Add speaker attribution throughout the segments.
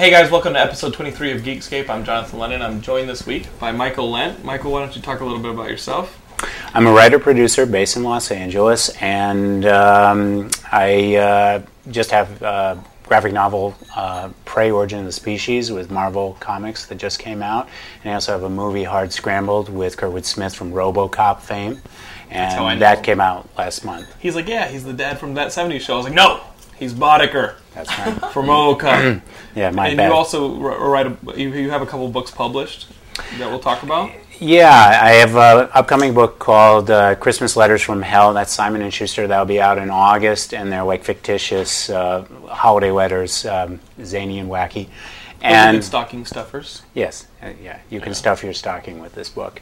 Speaker 1: Hey guys, welcome to episode 23 of Geekscape. I'm Jonathan Lennon. I'm joined this week by Michael Lent. Michael, why don't you talk a little bit about yourself?
Speaker 2: I'm a writer producer based in Los Angeles, and um, I uh, just have a graphic novel, uh, Prey Origin of the Species, with Marvel Comics that just came out. And I also have a movie, Hard Scrambled, with Kurtwood Smith from Robocop fame. And that came out last month.
Speaker 1: He's like, yeah, he's the dad from that 70s show. I was like, no, he's Boddicker
Speaker 2: That's right.
Speaker 1: from Robocop.
Speaker 2: yeah, my
Speaker 1: and
Speaker 2: bad.
Speaker 1: you also write a, you, you have a couple books published that we'll talk about.
Speaker 2: Yeah, I have an upcoming book called uh, Christmas Letters from Hell. That's Simon and Schuster. That'll be out in August, and they're like fictitious uh, holiday letters, um, zany and wacky.
Speaker 1: And stocking stuffers.
Speaker 2: yes, uh, yeah, you can stuff your stocking with this book,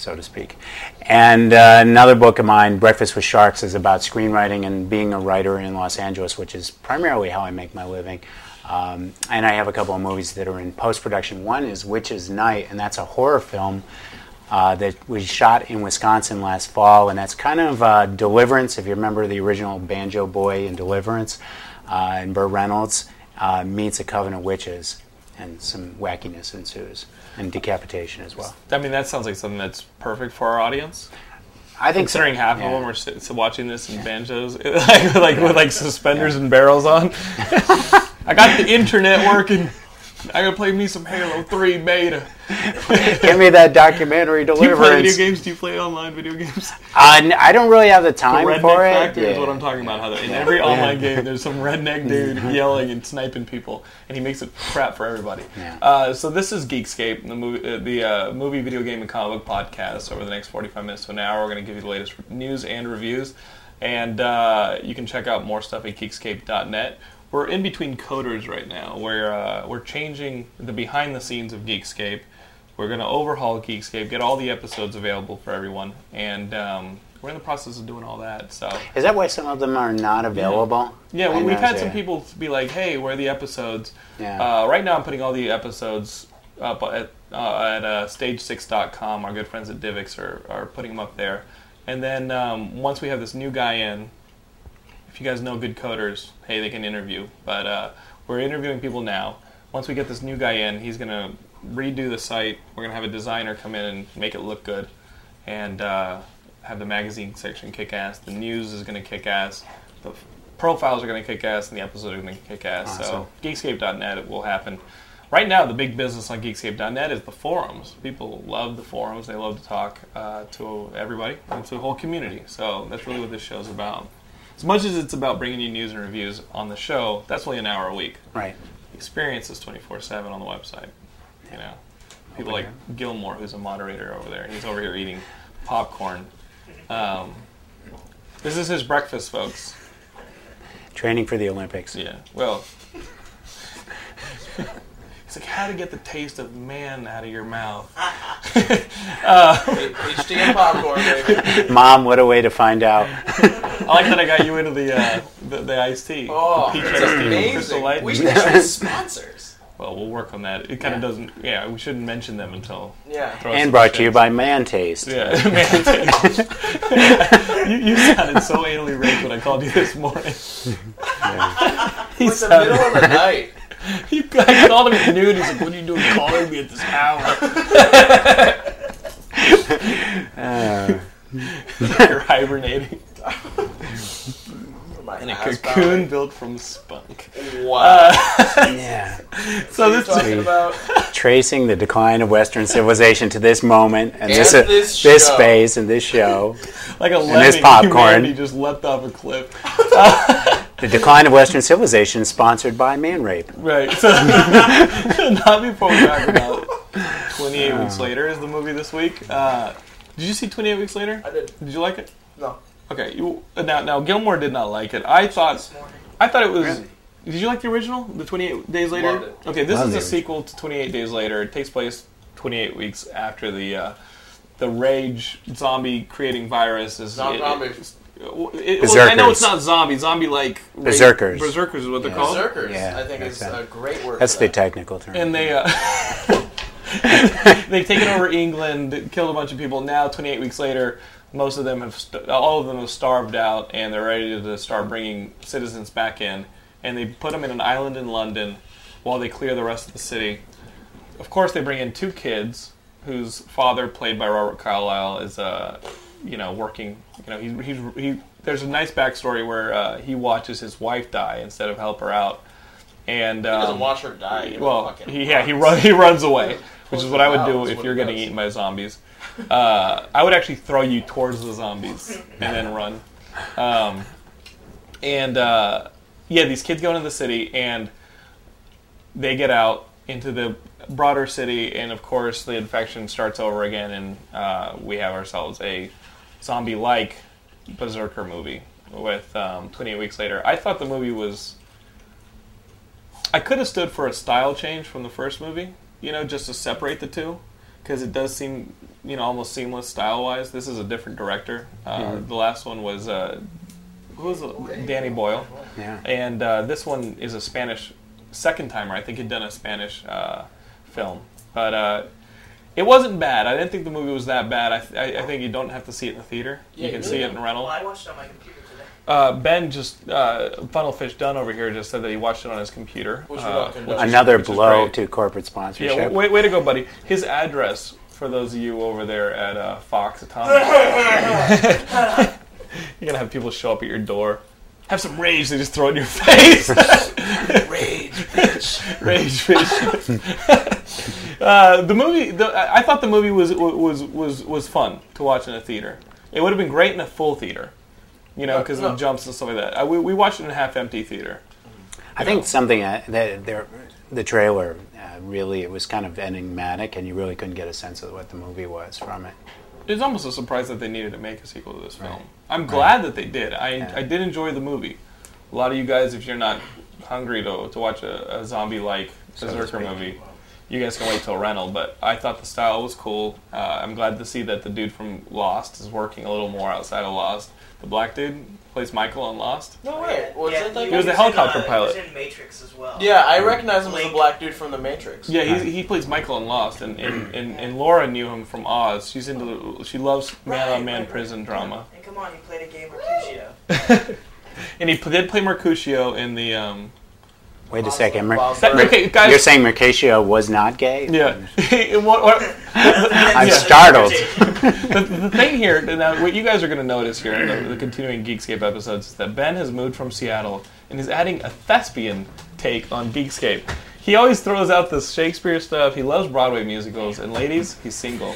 Speaker 2: so to speak. And uh, another book of mine, Breakfast with Sharks, is about screenwriting and being a writer in Los Angeles, which is primarily how I make my living. Um, and I have a couple of movies that are in post production. One is Witch's Night, and that's a horror film uh, that was shot in Wisconsin last fall, and that's kind of uh, Deliverance. If you remember the original Banjo Boy in Deliverance, uh, and Burt Reynolds uh, meets a coven of witches, and some wackiness ensues, and decapitation as well.
Speaker 1: I mean, that sounds like something that's perfect for our audience.
Speaker 2: I think, so.
Speaker 1: Considering half
Speaker 2: Yeah.
Speaker 1: of them are watching this in banjos, like, like with like suspenders and barrels on. I got the internet working. I gotta play me some Halo 3 beta.
Speaker 2: Give me that documentary
Speaker 1: Do you play video games? Do you play online video games?
Speaker 2: Uh, I don't really have the
Speaker 1: The
Speaker 2: time
Speaker 1: redneck
Speaker 2: for it.
Speaker 1: factor is what I'm talking about. How in every online game there's some redneck dude yelling and sniping people, and he makes it crap for everybody.
Speaker 2: Yeah.
Speaker 1: Uh, so this is Geekscape, the movie, uh, the uh, movie, video game, and comic book podcast. Over the next 45 minutes to an hour, we're going to give you the latest news and reviews, and uh, you can check out more stuff at Geekscape.net. We're in between coders right now. Where uh, we're changing the behind the scenes of Geekscape. We're going to overhaul Geekscape, get all the episodes available for everyone, and um, we're in the process of doing all that. So
Speaker 2: Is that why some of them are not available?
Speaker 1: yeah,
Speaker 2: I
Speaker 1: we, we've had some
Speaker 2: yeah.
Speaker 1: people be like, "Hey, where are the episodes?"
Speaker 2: Yeah.
Speaker 1: Uh, right now, I'm putting all the episodes up at uh, at uh, stage6.com. Our good friends at DivX are, are putting them up there. And then um, once we have this new guy in, if you guys know good coders, hey, they can interview. But uh, we're interviewing people now. Once we get this new guy in, he's gonna redo the site. We're gonna have a designer come in and make it look good, and uh, have the magazine section kick ass. The news is gonna kick ass. The f- profiles are gonna kick ass, and the episodes are gonna kick ass. So Geekscape.net it will happen. Right now, the big business on Geekscape.net is the forums. People love the forums. They love to talk uh, to everybody and to the whole community. So that's really what this show's about. As much as it's about bringing you news and reviews on the show, that's only an hour a week.
Speaker 2: Right.
Speaker 1: Experience is 24 7 on the website. You know, people like Gilmore, who's a moderator over there, he's over here eating popcorn. Um, this is his breakfast, folks.
Speaker 2: Training for the Olympics.
Speaker 1: Yeah, well. It's like how to get the taste of man out of your mouth.
Speaker 3: HDM popcorn, baby.
Speaker 2: Mom, what a way to find out.
Speaker 1: I like that I got you into the uh, the, the iced tea.
Speaker 3: Oh,
Speaker 1: the peach
Speaker 3: it's
Speaker 1: iced tea,
Speaker 3: amazing.
Speaker 1: Light.
Speaker 3: We should actually sponsors.
Speaker 1: Well, we'll work on that. It kind of doesn't. Yeah, we shouldn't mention them until.
Speaker 3: Yeah.
Speaker 1: throw
Speaker 2: And brought to you by Man Taste.
Speaker 1: Yeah, man. you, you sounded so anally raped when I called you this morning. he
Speaker 3: It's the
Speaker 1: sounded,
Speaker 3: middle of the night.
Speaker 1: He, I called him at noon. He's like, "What are you doing calling me at this hour?" You're hibernating
Speaker 3: My
Speaker 1: in a cocoon
Speaker 3: bowing.
Speaker 1: built from spunk.
Speaker 3: Wow.
Speaker 2: Yeah.
Speaker 1: So this
Speaker 3: talking about
Speaker 2: Tracing the decline of Western civilization to this moment and, this,
Speaker 3: And
Speaker 2: uh,
Speaker 3: this
Speaker 2: this
Speaker 3: show.
Speaker 2: phase and this show.
Speaker 1: like a
Speaker 2: this
Speaker 1: lemming,
Speaker 2: popcorn.
Speaker 1: humanity just leapt off a cliff.
Speaker 2: The decline of Western civilization sponsored by man rape.
Speaker 1: Right. So not before we talk about 28 Weeks
Speaker 2: Uh.
Speaker 1: Later is the movie this week. Uh, did you see 28 Weeks Later?
Speaker 3: I did.
Speaker 1: Did you like it?
Speaker 3: No.
Speaker 1: Okay. You, uh, now, now Gilmore did not like it. I thought,
Speaker 3: This.
Speaker 1: I thought it was.
Speaker 2: Really?
Speaker 1: Did you like the original, the 28 Days Later?
Speaker 3: Loved it.
Speaker 1: Okay, this
Speaker 2: Loved
Speaker 1: is a
Speaker 2: the
Speaker 1: sequel to 28 Days Later. It takes place 28 weeks after the uh, the rage zombie creating virus is.
Speaker 3: Not
Speaker 1: it-
Speaker 3: zombies.
Speaker 1: It- well, I know it's not zombie. Zombie like
Speaker 2: Berserkers.
Speaker 1: Berserkers is what they're
Speaker 2: Yeah.
Speaker 1: called.
Speaker 3: Berserkers,
Speaker 2: Yeah,
Speaker 3: I think,
Speaker 2: that's
Speaker 3: is
Speaker 2: it.
Speaker 3: a great word.
Speaker 2: That's
Speaker 3: for
Speaker 2: the
Speaker 3: that.
Speaker 2: technical term.
Speaker 1: And they uh, they've taken over England, killed a bunch of people. Now, 28 weeks later, most of them have st- all of them have starved out, and they're ready to start bringing citizens back in. And they put them in an island in London while they clear the rest of the city. Of course, they bring in two kids whose father, played by Robert Carlyle, is uh, you know working. You know, he's, he's he. There's a nice backstory where uh, he watches his wife die instead of help her out, and
Speaker 3: He doesn't
Speaker 1: um,
Speaker 3: watch her die. He
Speaker 1: well, he, yeah, he
Speaker 3: runs.
Speaker 1: run, he runs away, which is what I would do if you're getting eaten by zombies. Uh, I would actually throw you towards the zombies and then run. Um, and uh, yeah, these kids go into the city and they get out into the broader city, and of course the infection starts over again, and uh, we have ourselves a zombie-like berserker movie with um, 28 weeks later. I thought the movie was. I could have stood for a style change from the first movie, you know, just to separate the two, because it does seem, you know, almost seamless style-wise. This is a different director. Uh, The last one was uh, who was it? Danny Boyle,
Speaker 2: yeah.
Speaker 1: and uh, this one is a Spanish second timer. I think he'd done a Spanish uh, film, but uh, it wasn't bad. I didn't think the movie was that bad. I, th- I, I think you don't have to see it in the theater.
Speaker 3: Yeah,
Speaker 1: you can
Speaker 3: you
Speaker 1: see it in rental.
Speaker 4: Well, I watched it on my computer today.
Speaker 1: Uh, ben just uh, Funnelfish Dunn over here just said that he watched it on his computer. Uh, which is-
Speaker 2: Another
Speaker 1: which
Speaker 2: blow to corporate
Speaker 1: Yeah,
Speaker 2: sponsorship.
Speaker 1: w- way, way to go, buddy. His address for those of you over there at uh, Fox Atomic. You're gonna have people show up at your door, have some rage. They just throw it in your face.
Speaker 3: Rage, bitch.
Speaker 1: rage, rage. uh, the movie. The, I I thought the movie was was was was fun to watch in a theater. It would have been great in a full theater. You know, because
Speaker 3: no.
Speaker 1: of the jumps and stuff like that. Uh, we, we watched it in a half-empty theater.
Speaker 2: I think something uh, that there, the trailer uh, really it was kind of enigmatic, and you really couldn't get a sense of what the movie was from it.
Speaker 1: It's almost a surprise that they needed to make a sequel to this film.
Speaker 2: Right.
Speaker 1: I'm glad that they did. I,
Speaker 2: Yeah.
Speaker 1: I did enjoy the movie. A lot of you guys, if you're not hungry to, to watch a, a zombie-like
Speaker 2: So
Speaker 1: berserker
Speaker 2: speak.
Speaker 1: movie, you guys can wait till rental. But I thought the style was cool. Uh, I'm glad to see that the dude from Lost is working a little more outside of Lost. The black dude plays Michael on Lost.
Speaker 3: No way. Was
Speaker 4: yeah,
Speaker 3: it like
Speaker 1: He was
Speaker 4: in,
Speaker 1: a helicopter
Speaker 4: uh,
Speaker 1: pilot.
Speaker 4: He was in Matrix as well.
Speaker 3: Yeah, I recognize him as the black dude from The Matrix.
Speaker 1: Yeah,
Speaker 2: Right.
Speaker 1: he, he plays Michael on Lost, and, and, and, and Laura knew him from Oz. She's into she loves man-on-man
Speaker 4: Right, right,
Speaker 1: prison
Speaker 4: right.
Speaker 1: drama.
Speaker 4: And come on, you played a game Mercutio.
Speaker 1: And he did play Mercutio in the um,
Speaker 2: Wait a second, Mer-
Speaker 1: That- okay, guys.
Speaker 2: you're saying Mercutio was not gay?
Speaker 1: Yeah. what, what,
Speaker 2: I'm
Speaker 1: Yeah.
Speaker 2: startled.
Speaker 1: the, the thing here, now, what you guys are going to notice here in the, the continuing Geekscape episodes is that Ben has moved from Seattle and is adding a thespian take on Geekscape. He always throws out this Shakespeare stuff. He loves Broadway musicals. And ladies, he's single.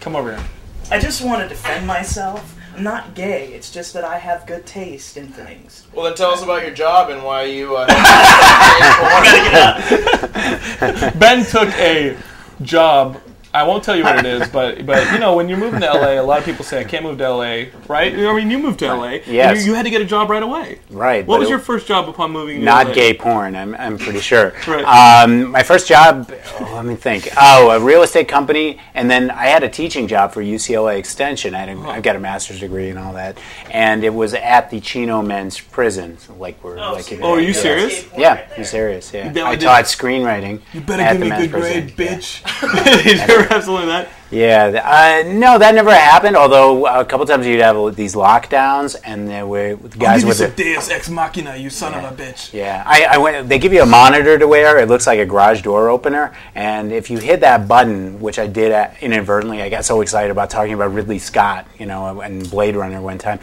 Speaker 1: Come over here.
Speaker 4: I just want to defend myself. I'm not gay. It's just that I have good taste in things.
Speaker 3: Well, then tell us about your job and why you. Uh,
Speaker 1: Ben took a job. I won't tell you what it is, but but you know when you're moving to LA, a lot of people say I can't move to LA, right? I mean, you moved to LA. and
Speaker 2: Yes.
Speaker 1: You, you had to get a job right away.
Speaker 2: Right.
Speaker 1: What was your first job upon moving? to LA?
Speaker 2: Not
Speaker 1: LA?
Speaker 2: gay porn, I'm, I'm pretty sure.
Speaker 1: Right.
Speaker 2: Um, my first job, oh, let me think. Oh, a real estate company, and then I had a teaching job for UCLA Extension. I had a, I've got a master's degree and all that, and it was at the Chino Men's Prison. So like we're
Speaker 4: Oh,
Speaker 2: like you
Speaker 1: Oh, are you
Speaker 4: good
Speaker 1: serious?
Speaker 2: Yeah,
Speaker 4: right there.
Speaker 2: I'm serious. Yeah,
Speaker 1: Then
Speaker 2: I
Speaker 1: I
Speaker 2: taught screenwriting.
Speaker 1: You better
Speaker 2: at
Speaker 1: give
Speaker 2: the
Speaker 1: me a good grade,
Speaker 2: prison. Yeah.
Speaker 1: bitch.
Speaker 2: the
Speaker 1: ever have something like that?
Speaker 2: Yeah, uh, no, that never happened. Although a couple times you'd have these lockdowns, and there were guys with the,
Speaker 1: Deus Ex Machina, you son of a bitch.
Speaker 2: Yeah, I, I went. They give you a monitor to wear. It looks like a garage door opener, and if you hit that button, which I did uh, inadvertently, I got so excited about talking about Ridley Scott, you know, and Blade Runner one time,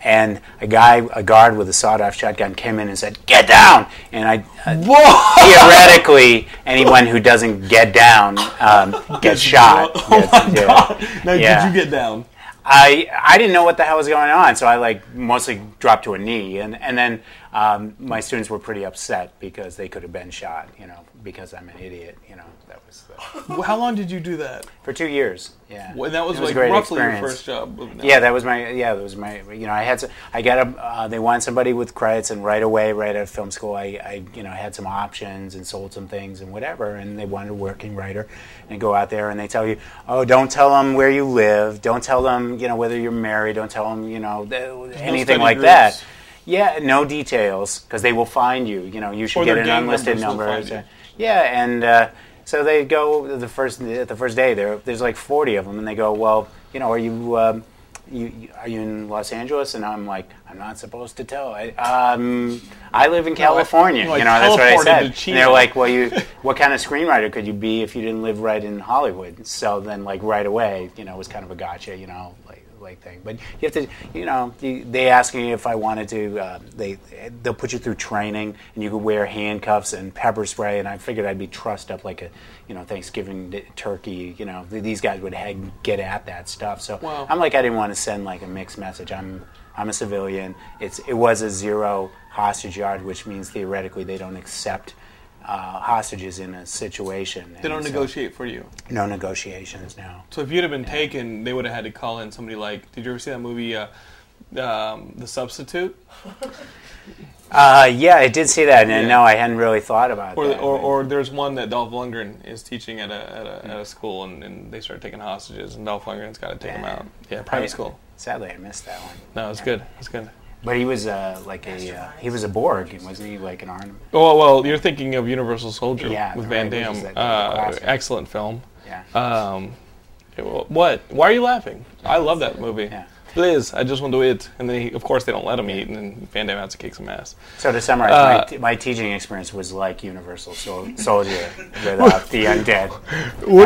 Speaker 2: and a guy, a guard with a sawed-off shotgun, came in and said, "Get down!" And I, uh, theoretically, anyone who doesn't get down um, gets shot.
Speaker 1: Oh
Speaker 2: Gets-
Speaker 1: my
Speaker 2: yeah.
Speaker 1: god! Now,
Speaker 2: Yeah.
Speaker 1: did you get down?
Speaker 2: I I didn't know what the hell was going on, so I like mostly dropped to a knee, and and then um, my students were pretty upset because they could have been shot, you know, because I'm an idiot, you know. That was the,
Speaker 1: Well, How long did you do that?
Speaker 2: for two years, yeah.
Speaker 1: Well, that was,
Speaker 2: It a
Speaker 1: like roughly your first job.
Speaker 2: Yeah, that was my yeah, that was my you know I had some, I got a uh, they wanted somebody with credits and right away right out of film school I, I you know had some options and sold some things and whatever and they wanted a working writer and go out there and they tell you oh don't tell them where you live don't tell them you know whether you're married don't tell them you know th- anything
Speaker 1: study
Speaker 2: like
Speaker 1: groups.
Speaker 2: that yeah no details because they will find you you know you should
Speaker 1: Or
Speaker 2: get an unlisted number yeah, and uh, so they go the first the first day. There, there's like 40 of them, and they go, "Well, you know, are you, um, you, are you in Los Angeles?" And I'm like, "I'm not supposed to tell. I, um, I live in California.
Speaker 1: you, like,
Speaker 2: you know, that's what I said." And they're like, "Well, you, what kind of screenwriter could you be if you didn't live right in Hollywood?" So then, like right away, you know, it was kind of a gotcha, you know, thing. But you have to, you know, they asked me if I wanted to. Uh, they they'll put you through training, and you could wear handcuffs and pepper spray. And I figured I'd be trussed up like a, you know, Thanksgiving turkey. You know, these guys would get at that stuff. So
Speaker 1: Wow.
Speaker 2: I'm like, I didn't want to send like a mixed message. I'm I'm a civilian. It's it was a zero hostage yard, which means theoretically they don't accept. Uh, hostages in a situation.
Speaker 1: They don't
Speaker 2: so-
Speaker 1: negotiate for you.
Speaker 2: No negotiations. now.
Speaker 1: So if you'd have been taken, they would have had to call in somebody like. Did you ever see that movie, uh, um, The Substitute?
Speaker 2: Uh, yeah, I did see that, and
Speaker 1: Yeah.
Speaker 2: no, I hadn't really thought about
Speaker 1: Or,
Speaker 2: that.
Speaker 1: or, or there's one that Dolph Lundgren is teaching at a, at a, at a school, and, and they start taking hostages, and Dolph Lundgren's got to take them out. Yeah, private
Speaker 2: I-
Speaker 1: school.
Speaker 2: Sadly, I missed that one.
Speaker 1: No, it's good. It's good.
Speaker 2: But he was uh, like a uh, he was a Borg, wasn't he? Like an arm.
Speaker 1: Oh well, you're thinking of Universal Soldier
Speaker 2: Yeah,
Speaker 1: with Van
Speaker 2: which
Speaker 1: Damme.
Speaker 2: is that
Speaker 1: Uh, excellent film.
Speaker 2: Yeah.
Speaker 1: Um, what? Why are you laughing? I love that movie.
Speaker 2: Yeah.
Speaker 1: Please, I just want to eat. And then, he, of course, they don't let him eat, and then Van Damme has to kick some ass.
Speaker 2: so to summarize,
Speaker 1: Uh,
Speaker 2: my, t- my teaching experience was like Universal Sol- Soldier without the undead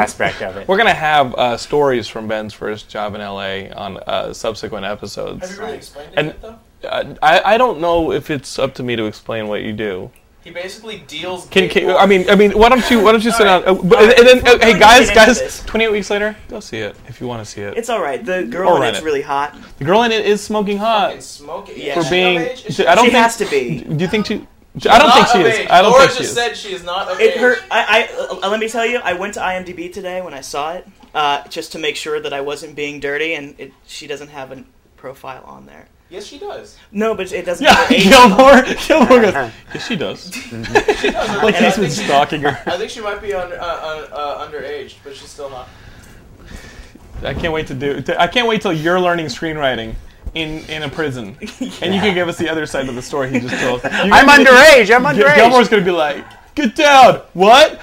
Speaker 2: aspect of it.
Speaker 1: We're gonna have uh, stories from Ben's first job in LA on uh, subsequent episodes.
Speaker 3: Have you really explained it
Speaker 1: And-
Speaker 3: yet, though?
Speaker 1: Uh, I, I don't know if it's up to me to explain what you do.
Speaker 3: He basically deals.
Speaker 1: Can, can. I mean I mean why don't you why don't you sit
Speaker 4: All
Speaker 1: down?
Speaker 4: right.
Speaker 1: Uh, but-
Speaker 4: All right.
Speaker 1: And then uh,
Speaker 4: We're
Speaker 1: hey guys guys, 28 weeks later, go see it if you want to see it.
Speaker 4: It's all right. The
Speaker 1: Or
Speaker 4: girl in it's
Speaker 1: it.
Speaker 4: really hot.
Speaker 1: the girl in it is smoking hot
Speaker 3: Fucking smoke it.
Speaker 4: Yeah.
Speaker 1: For being.
Speaker 3: of age? Is she
Speaker 1: I don't
Speaker 4: she
Speaker 1: think
Speaker 4: has to be.
Speaker 1: Do you think she? I don't think she is.
Speaker 3: age.
Speaker 1: I don't
Speaker 3: Laura
Speaker 1: think she
Speaker 3: just
Speaker 1: is.
Speaker 3: said she is not of
Speaker 4: It
Speaker 3: age.
Speaker 4: hurt. I, I uh, let me tell you, I went to IMDb today when I saw it, uh, just to make sure that I wasn't being dirty, and it, she doesn't have a profile on there.
Speaker 3: Yes, she does.
Speaker 4: No, but it doesn't.
Speaker 1: Yeah,
Speaker 4: have her age.
Speaker 1: Gilmore. Gilmore goes. Yes, she does.
Speaker 3: She does.
Speaker 1: Like
Speaker 3: I
Speaker 1: he's been
Speaker 3: think she-
Speaker 1: stalking her.
Speaker 3: I think she might be under, uh, uh, uh, underage, but she's still not.
Speaker 1: I can't wait to do. To, I can't wait till you're learning screenwriting in in a prison, and you can give us the other side of the story he just told. You're
Speaker 2: I'm
Speaker 1: gonna be-
Speaker 2: underage. I'm underage.
Speaker 1: Gilmore's gonna be like, "Get down!" What?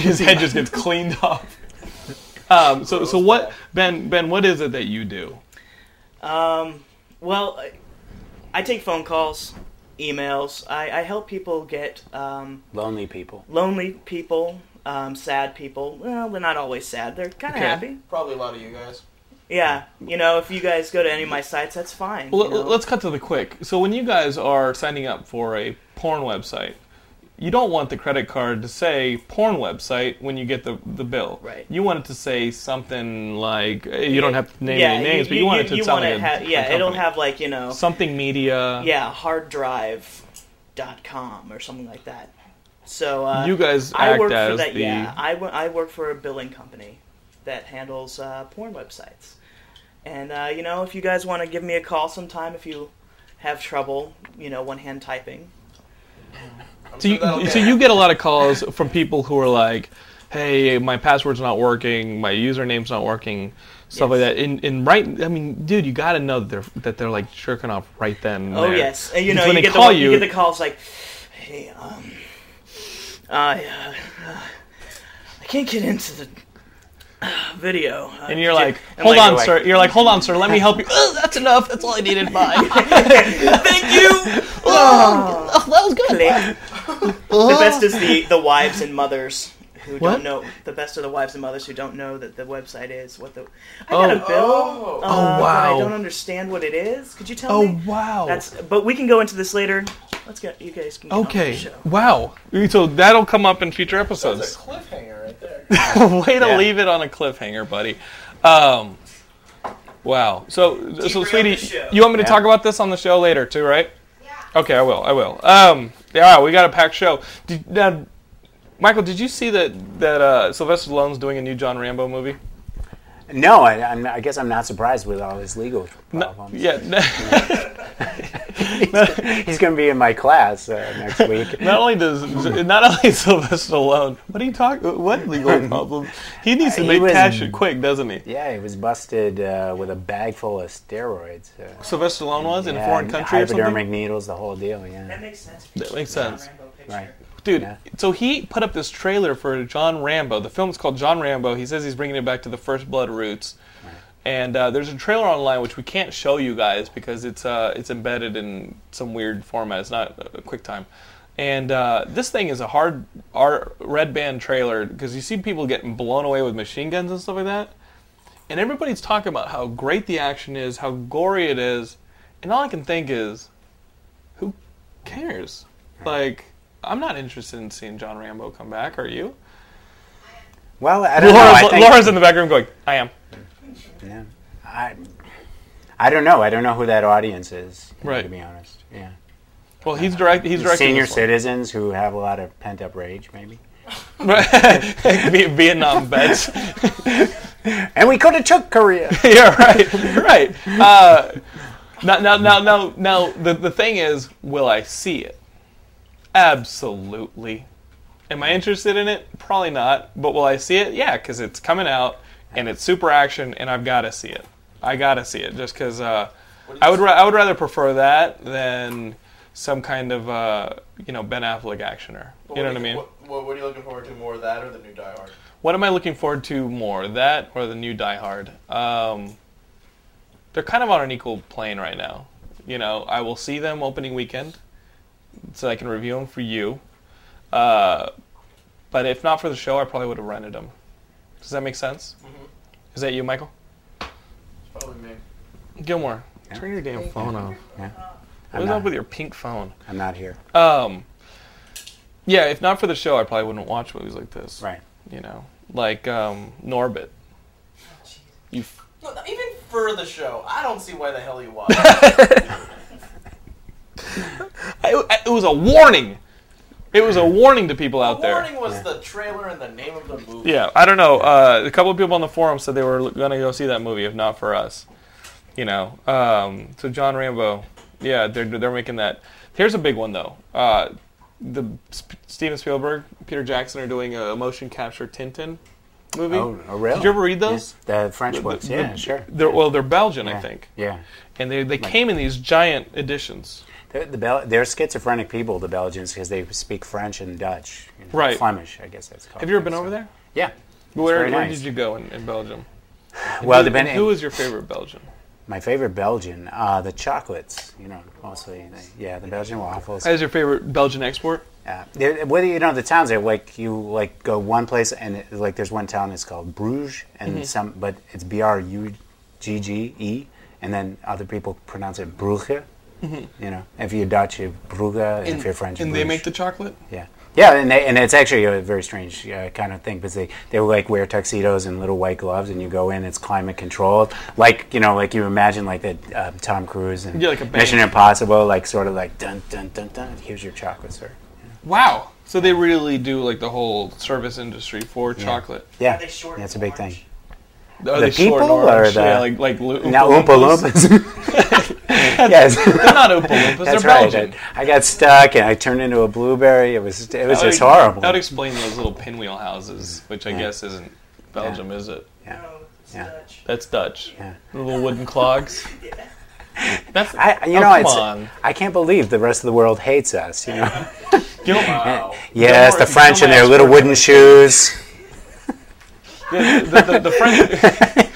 Speaker 1: His head just gets cleaned off. Um, so so what Ben Ben what is it that you do?
Speaker 4: Um, well, I, I take phone calls, emails. I, I help people get um,
Speaker 2: Lonely people.
Speaker 4: lonely people, um, sad people. Well, they're not always sad. They're kind of
Speaker 1: Okay.
Speaker 4: happy.
Speaker 3: Probably a lot of you guys.
Speaker 4: Yeah, you know, if you guys go to any of my sites, that's fine.
Speaker 1: Well,
Speaker 4: you know?
Speaker 1: let's cut to the quick. So when you guys are signing up for a porn website, you don't want the credit card to say porn website when you get the the bill.
Speaker 4: Right.
Speaker 1: You want it to say something like eh, you don't have to name
Speaker 4: yeah,
Speaker 1: any names, but you, want it to
Speaker 4: you
Speaker 1: sound like
Speaker 4: ha- yeah,
Speaker 1: a
Speaker 4: it'll
Speaker 1: company.
Speaker 4: have like you know,
Speaker 1: something media.
Speaker 4: yeah, harddrive.com or something like that. So uh,
Speaker 1: You guys
Speaker 4: I work
Speaker 1: as
Speaker 4: for that.
Speaker 1: the
Speaker 4: Yeah, I I work for a billing company that handles uh, porn websites. And uh, you know, if you guys want to give me a call sometime, if you have trouble, you know, one hand typing.
Speaker 1: So you, so
Speaker 3: get-
Speaker 1: you get a lot of calls from people who are like, "Hey, my password's not working, my username's not working, stuff like that." And, and right, I mean, dude, you got to know that they're that they're like jerking off right then.
Speaker 4: Oh
Speaker 1: there.
Speaker 4: yes, and you know
Speaker 1: when
Speaker 4: you
Speaker 1: they
Speaker 4: get
Speaker 1: call
Speaker 4: the
Speaker 1: you,
Speaker 4: you get the calls like, hey, um, I uh, I can't get into the video. Uh,
Speaker 1: And you're like, hold on,
Speaker 2: like-
Speaker 1: sir. You're like, hold on, sir. Let me help you. Ugh, that's enough. That's all I needed. Bye.
Speaker 4: Thank you.
Speaker 1: oh, that was good.
Speaker 4: Click. the best is the the wives and mothers who
Speaker 1: What?
Speaker 4: don't know. The best are the wives and mothers who don't know that the website is what the. I got a bill.
Speaker 3: Oh.
Speaker 4: uh,
Speaker 1: Oh,
Speaker 4: but
Speaker 1: wow.
Speaker 4: I don't understand what it is. Could you tell
Speaker 1: Oh
Speaker 4: me?
Speaker 1: Oh wow.
Speaker 4: That's. But we can go into this later. Let's get you guys can. Get on the
Speaker 1: okay.
Speaker 4: show.
Speaker 1: Wow. So that'll come up in future
Speaker 3: That's a
Speaker 1: episodes.
Speaker 3: cliffhanger right there.
Speaker 1: Way to
Speaker 2: Yeah.
Speaker 1: leave it on a cliffhanger, buddy. Um, wow. So, so sweetie,
Speaker 4: around the show.
Speaker 1: you want me to
Speaker 2: Yeah.
Speaker 1: talk about this on the show later too, right? Okay, I will. I will. Um, yeah, we got a packed show. Did, now, Michael, did you see that that uh, Sylvester Stallone's doing a new John Rambo movie?
Speaker 2: No, I, I'm, I guess I'm not surprised with all his legal
Speaker 1: No,
Speaker 2: problems.
Speaker 1: yeah.
Speaker 2: He's going to be in my class uh, next week.
Speaker 1: Not only does not only Sylvester Stallone, what are you talking? What legal problem? He needs to
Speaker 2: He
Speaker 1: make
Speaker 2: was-
Speaker 1: cash it quick, doesn't he?
Speaker 2: Yeah, he was busted uh, with a bag full of steroids. Uh,
Speaker 1: Sylvester Stallone was in a foreign country
Speaker 2: hypodermic
Speaker 1: something.
Speaker 2: needles, the whole deal. Yeah, that
Speaker 4: makes sense.
Speaker 1: That makes sense.
Speaker 2: Right.
Speaker 1: Dude,
Speaker 2: Yeah.
Speaker 1: so he put up this trailer for John Rambo. The film's called John Rambo. He says he's bringing it back to the First Blood roots. And uh, there's a trailer online which we can't show you guys because it's uh, it's embedded in some weird format. It's not a QuickTime. And uh, this thing is a hard red band trailer because you see people getting blown away with machine guns and stuff like that. And everybody's talking about how great the action is, how gory it is, and all I can think is, who cares? Like, I'm not interested in seeing John Rambo come back. Are you?
Speaker 2: Well, I don't know.
Speaker 1: Laura's,
Speaker 2: I think,
Speaker 1: Laura's in the back room going, I am.
Speaker 2: Yeah, I, I don't know. I don't know who that audience is.
Speaker 1: Right.
Speaker 2: To be honest, yeah.
Speaker 1: Well, he's direct. He's directing
Speaker 2: Senior citizens who have a lot of pent up rage, maybe.
Speaker 1: Vietnam vets.
Speaker 2: And we could have took Korea.
Speaker 1: yeah, right, right. Uh, now, now, now, now, now, the the thing is, will I see it? Absolutely. Am I interested in it? Probably not. But will I see it? Yeah, because it's coming out and it's super action, and I've got to see it. I got to see it just because uh, I would ra- I would rather prefer that than some kind of uh, you know Ben Affleck actioner. You know what I mean?
Speaker 3: What, what, what are you looking forward to more, that or the new Die Hard?
Speaker 1: What am I looking forward to more, that or the new Die Hard? Um, they're kind of on an equal plane right now. You know, I will see them opening weekend, so I can review them for you. Uh, but if not for the show, I probably would have rented them. Does that make sense? Is that you, Michael?
Speaker 3: It's probably me.
Speaker 1: Gilmore, turn your damn phone off.
Speaker 2: Yeah.
Speaker 1: What's up with your pink phone?
Speaker 2: I'm not here.
Speaker 1: Um, yeah, if not for the show, I probably wouldn't watch movies like this.
Speaker 2: Right.
Speaker 1: You know, like um, Norbit. You f-
Speaker 3: No, even for the show. I don't see why the hell you watch.
Speaker 1: I, I- it was a warning. It was a warning to people out there.
Speaker 3: the
Speaker 1: there.
Speaker 3: warning was the trailer and the name of the movie.
Speaker 1: Yeah, I don't know. Uh, a couple of people on the forum said they were going to go see that movie, if not for us. You know, um, so John Rambo, yeah, they're they're making that. Here's a big one though. Uh, the Sp- Steven Spielberg, Peter Jackson are doing a motion capture Tintin movie.
Speaker 2: Oh, oh, really?
Speaker 1: Did you ever read those?
Speaker 2: The French books,
Speaker 1: The-
Speaker 2: yeah,
Speaker 1: the-
Speaker 2: sure.
Speaker 1: They're, well, they're Belgian, I
Speaker 2: Yeah.
Speaker 1: think,
Speaker 2: Yeah.
Speaker 1: and they they came in these giant editions.
Speaker 2: They're, the Bel- they're schizophrenic people, the Belgians, because they speak French and Dutch. you know,
Speaker 1: Right.
Speaker 2: Flemish, I guess that's called.
Speaker 1: Have you ever been over there?
Speaker 2: Yeah.
Speaker 1: Where,
Speaker 2: very
Speaker 1: where
Speaker 2: nice.
Speaker 1: did you go in, in Belgium?
Speaker 2: Well,
Speaker 1: who,
Speaker 2: depending.
Speaker 1: who was your favorite Belgian?
Speaker 2: my favorite Belgian? Uh, the chocolates, you know, mostly. The, yeah, the Belgian waffles.
Speaker 1: As your favorite Belgian export?
Speaker 2: Yeah. They're- Whether you know the towns are like you like go one place and it, like there's one town it's called Bruges and
Speaker 1: Mm-hmm.
Speaker 2: some but it's B R U G G E and then other people pronounce it Brugge. You know, if you're Dutch, you Brugge, and, if you're French,
Speaker 1: Mm-hmm. and they make the chocolate?
Speaker 2: Yeah, yeah, and they, and it's actually a very strange uh, kind of thing because they they will like wear tuxedos and little white gloves, and you go in, it's climate controlled, like you know, like you imagine like that um, Tom Cruise and
Speaker 1: Yeah, like a.
Speaker 2: Mission Impossible, like sort of like dun dun dun dun. Here's your chocolate, sir.
Speaker 1: Wow. So they really do like the whole service industry for chocolate.
Speaker 2: Yeah,
Speaker 4: Are they short
Speaker 2: that's a
Speaker 4: and
Speaker 2: big thing.
Speaker 1: Are
Speaker 2: The
Speaker 1: they short
Speaker 2: people
Speaker 1: orange?
Speaker 2: or the-
Speaker 1: yeah, like like Lu-
Speaker 2: Now
Speaker 1: Oompa
Speaker 2: Oompa
Speaker 1: Loompas?
Speaker 2: Loompas. yes,
Speaker 1: They're not Oompa Loompas.
Speaker 2: that's
Speaker 1: they're
Speaker 2: right.
Speaker 1: Belgian.
Speaker 2: I, I got stuck and I turned into a blueberry. It was it was
Speaker 1: That would-
Speaker 2: horrible.
Speaker 1: That would explain those little pinwheel houses, which I guess isn't Belgium, is it?
Speaker 2: Yeah.
Speaker 4: No, it's
Speaker 2: Yeah.
Speaker 4: Dutch.
Speaker 1: That's Dutch.
Speaker 2: Yeah.
Speaker 1: The little wooden clogs. That's
Speaker 2: I, you
Speaker 1: oh,
Speaker 2: know,
Speaker 1: come
Speaker 2: it's,
Speaker 1: on.
Speaker 2: I can't believe the rest of the world hates us. You know.
Speaker 1: Gil-
Speaker 2: yes,
Speaker 1: Gilmore-
Speaker 2: the French and their little wooden shoes.
Speaker 1: the, the, the, the French.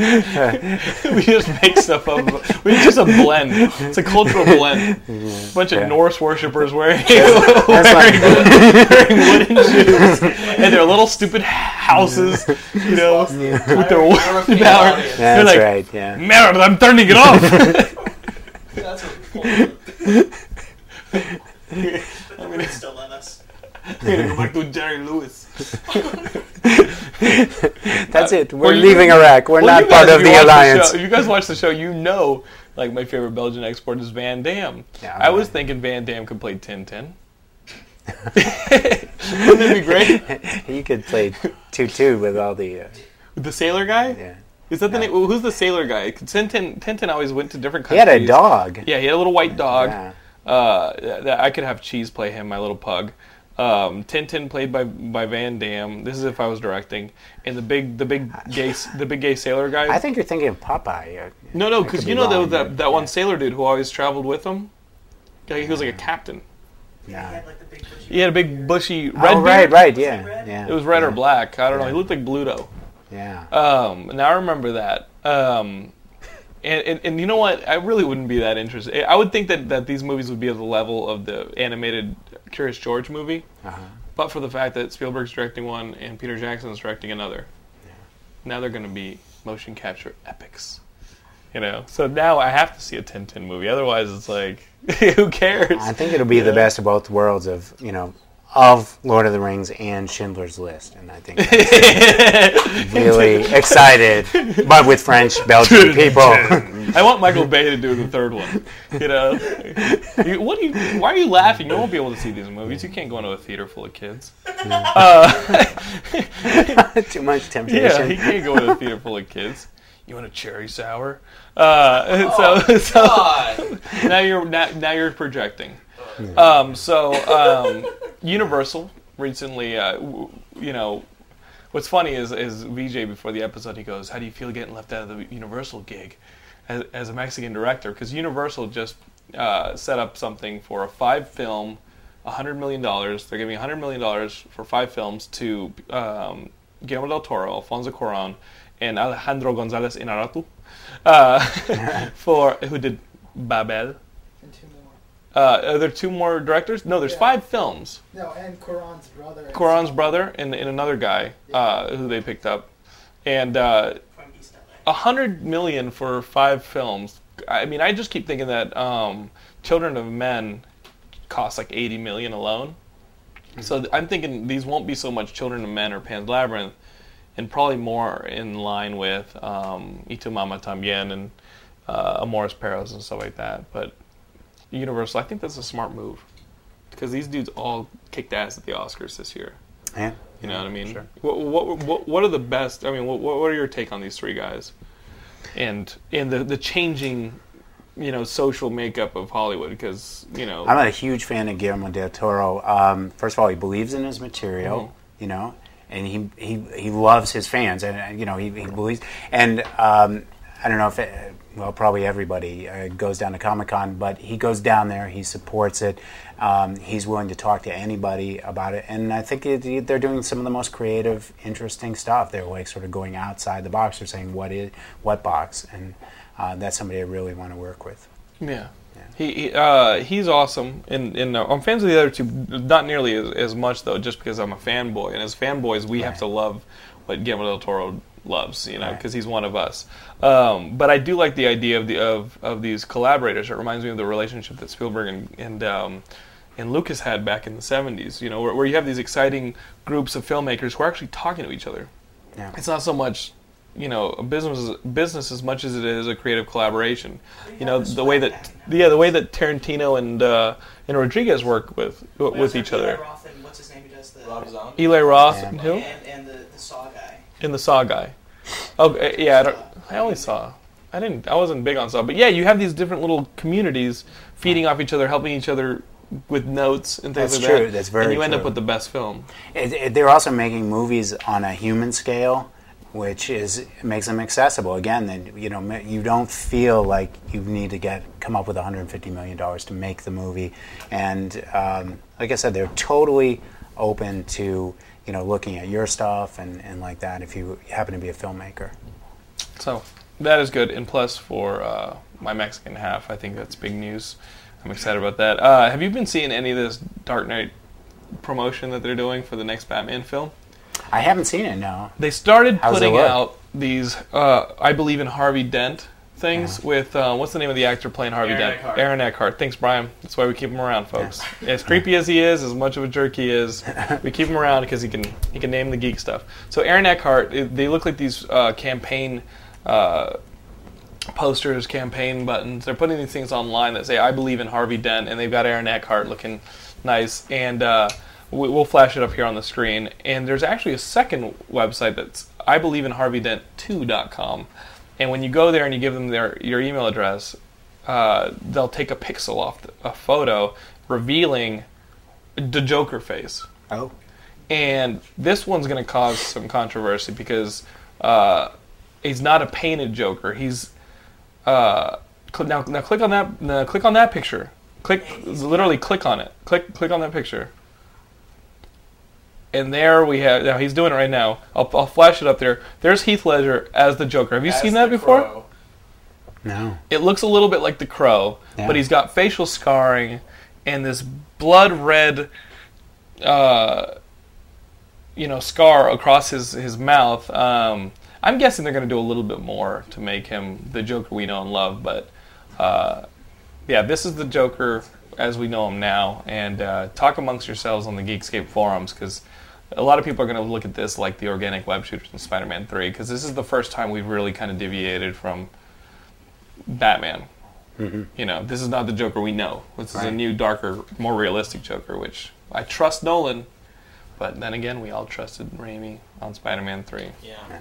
Speaker 1: we just make stuff up. We just a blend. It's a cultural blend. A bunch
Speaker 2: Yeah.
Speaker 1: of Norse worshippers wearing
Speaker 2: That's
Speaker 1: wearing,
Speaker 2: like-
Speaker 1: wearing wooden shoes and their little stupid houses, you know, with their wood power.
Speaker 3: audience.
Speaker 1: They're
Speaker 2: That's
Speaker 1: like,
Speaker 2: right. Yeah.
Speaker 1: Merde, I'm turning it off.
Speaker 3: That's what
Speaker 4: We're still in us.
Speaker 1: I'm gonna go back to Jerry Lewis.
Speaker 2: That's it. We're
Speaker 1: Well,
Speaker 2: leaving Iraq. We're
Speaker 1: Well,
Speaker 2: not part
Speaker 1: guys,
Speaker 2: of the alliance.
Speaker 1: show- if you guys watch the show, you know, like my favorite Belgian export is Van Damme.
Speaker 2: Yeah,
Speaker 1: I was
Speaker 2: right.
Speaker 1: thinking Van Damme could play Tintin. Wouldn't it be great?
Speaker 2: he could play two-two with all the. Uh,
Speaker 1: With the sailor guy?
Speaker 2: yeah.
Speaker 1: Is that the name? Who's the sailor guy? Tintin, Tintin always went to different countries.
Speaker 2: He had a dog.
Speaker 1: Yeah, he had a little white dog.
Speaker 2: Yeah.
Speaker 1: Uh, that I could have Cheese play him, my little pug. Um, Tintin played by by Van Damme. This is if I was directing, and the big the big gay the big gay sailor guy.
Speaker 2: I think you're thinking of Popeye. uh,
Speaker 1: no, no, because you
Speaker 2: be
Speaker 1: know that
Speaker 2: wrong,
Speaker 1: that,
Speaker 2: but,
Speaker 1: that one
Speaker 2: yeah.
Speaker 1: sailor dude who always traveled with him. Yeah, he was like a captain.
Speaker 4: He
Speaker 2: Yeah.
Speaker 4: had like the big bushy.
Speaker 1: He had a big bushy red
Speaker 2: Oh, right,
Speaker 1: beard.
Speaker 2: right,
Speaker 4: Was
Speaker 2: yeah,
Speaker 4: red?
Speaker 2: yeah.
Speaker 1: It was red or black. I don't know. He looked like Bluto.
Speaker 2: Yeah.
Speaker 1: Um, now I remember that. Um, and, and, and you know what? I really wouldn't be that interested. I would think that, that these movies would be at the level of the animated Curious George movie,
Speaker 2: Uh-huh.
Speaker 1: but for the fact that Spielberg's directing one and Peter Jackson's directing another. Now they're going to be motion capture epics. You know, so now I have to see a Tintin movie. Otherwise, it's like, who cares?
Speaker 2: I think it'll be the best of both worlds of you know of Lord of the Rings and Schindler's List, and I think really excited, but with French Belgian people.
Speaker 1: I want Michael Bay to do the third one. You know, you, what do you? Why are you laughing? You won't be able to see these movies. You can't go into a theater full of kids.
Speaker 2: Too much temptation.
Speaker 1: Yeah,
Speaker 2: temptation.
Speaker 1: he can't go into a theater full of kids. You want a cherry sour? Uh, so, so
Speaker 3: God.
Speaker 1: now you're now, now you're projecting. Um, so um, Universal recently, uh, w- you know, what's funny is is VJ before the episode he goes, "How do you feel getting left out of the Universal gig as, as a Mexican director?" Because Universal just uh, set up something for a five film, hundred million dollars. They're giving hundred million dollars for five films to um, Guillermo del Toro, Alfonso Cuarón, and Alejandro González Inarritu, uh, for who did Babel.
Speaker 5: And two more.
Speaker 1: Uh, are there two more directors? No, there's
Speaker 5: Yeah.
Speaker 1: five films.
Speaker 5: No, and Cuarón's brother. Cuarón's
Speaker 1: brother and, and another guy uh, who they picked up, and uh,
Speaker 4: From East LA.
Speaker 1: A hundred million for five films. I mean, I just keep thinking that um, Children of Men cost like eighty million alone. So th- I'm thinking these won't be so much Children of Men or Pan's Labyrinth, and probably more in line with um, Tu Mama Tambien and uh, Amores Perros and stuff like that. But Universal, I think that's a smart move because these dudes all kicked ass at the Oscars this year.
Speaker 2: Yeah.
Speaker 1: You know what I mean?
Speaker 2: Sure.
Speaker 1: What, what, what, what are the best? I mean, what, what are your take on these three guys, and and the the changing, you know, social makeup of Hollywood? Because you know,
Speaker 2: I'm a huge fan of Guillermo del Toro. Um, first of all, he believes in his material,
Speaker 1: Mm-hmm.
Speaker 2: you know, and he, he he loves his fans, and you know he, he believes. And um, I don't know if it, well, probably everybody uh, goes down to Comic Con, but he goes down there, he supports it. Um, he's willing to talk to anybody about it, and I think it, they're doing some of the most creative, interesting stuff. They're like sort of going outside the box. They're saying what is what box, and uh, that's somebody I really want to work with.
Speaker 1: Yeah. He, he uh, he's awesome, and, and uh, I'm fans of the other two, not nearly as, as much though, just because I'm a fanboy, and as fanboys, we have to love what Guillermo del Toro loves, you know,
Speaker 2: Right.
Speaker 1: because he's one of us. Um, but I do like the idea of the of, of these collaborators. It reminds me of the relationship that Spielberg and and, um, and Lucas had back in the '70s. You know, where, where you have these exciting groups of filmmakers who are actually talking to each other.
Speaker 2: Yeah.
Speaker 1: It's not so much, you know, a business business as much as it is a creative collaboration. You know, the way that yeah, the way that Tarantino and uh, and Rodriguez work with with each
Speaker 4: Eli
Speaker 1: other.
Speaker 4: Roth and what's his name? He does the
Speaker 3: Rob Zombie.
Speaker 1: Eli Roth
Speaker 2: Yeah.
Speaker 1: and who?
Speaker 4: and, and the, the Saw
Speaker 1: And the Saw guy. Oh uh, yeah, I, don't, I only saw. I didn't. I wasn't big on Saw, but yeah, you have these different little communities feeding off each other, helping each other with notes and things
Speaker 2: That's
Speaker 1: like
Speaker 2: true,
Speaker 1: that.
Speaker 2: that's very
Speaker 1: And you end up with the best film.
Speaker 2: It, it, they're also making movies on a human scale, which is makes them accessible. Again, that you know you don't feel like you need to get come up with 150 million dollars to make the movie, and um, like I said, they're totally open to you know, looking at your stuff and, and like that if you happen to be a filmmaker.
Speaker 1: So that is good. And plus, for uh, my Mexican half, I think that's big news. I'm excited about that. Uh, have you been seeing any of this Dark Knight promotion that they're doing for the next Batman film?
Speaker 2: I haven't seen it, no.
Speaker 1: They started
Speaker 2: How's
Speaker 1: putting out these, uh, I believe in Harvey Dent things with uh, what's the name of the actor playing Harvey
Speaker 3: Aaron
Speaker 1: Dent?
Speaker 3: Eckhart.
Speaker 1: Aaron Eckhart. Thanks, Brian. That's why we keep him around, folks. As creepy as he is, as much of a jerk he is, we keep him around because he can he can name the geek stuff. So Aaron Eckhart, it, they look like these uh, campaign. Uh, posters, campaign buttons. They're putting these things online that say "I believe in Harvey Dent," and they've got Aaron Eckhart looking nice. And uh, we, we'll flash it up here on the screen. And there's actually a second website that's I believe in Harvey Dent 2.com. And when you go there and you give them their your email address, uh, they'll take a pixel off the, a photo revealing the Joker face
Speaker 2: Oh.
Speaker 1: and this one's going to cause some controversy because uh, he's not a painted Joker. He's uh, cl- now now click on that now click on that picture. Click literally click on it. Click click on that picture. And there we have. Now he's doing it right now. I'll, I'll flash it up there. There's Heath Ledger as the Joker. Have you
Speaker 3: As
Speaker 1: seen
Speaker 3: the
Speaker 1: that before?
Speaker 3: Crow.
Speaker 2: No.
Speaker 1: It looks a little bit like the Crow,
Speaker 2: Yeah.
Speaker 1: but he's got facial scarring and this blood red, uh, you know, scar across his his mouth. Um, I'm guessing they're going to do a little bit more to make him the Joker we know and love, but uh, yeah, this is the Joker as we know him now. And uh, talk amongst yourselves on the Geekscape forums because a lot of people are going to look at this like the organic web shooters in Spider-Man 3 because this is the first time we've really kind of deviated from Batman. You know, this is not the Joker we know. This is a new, darker, more realistic Joker, which I trust Nolan, but then again, we all trusted Raimi on Spider-Man 3.
Speaker 3: Yeah.
Speaker 1: You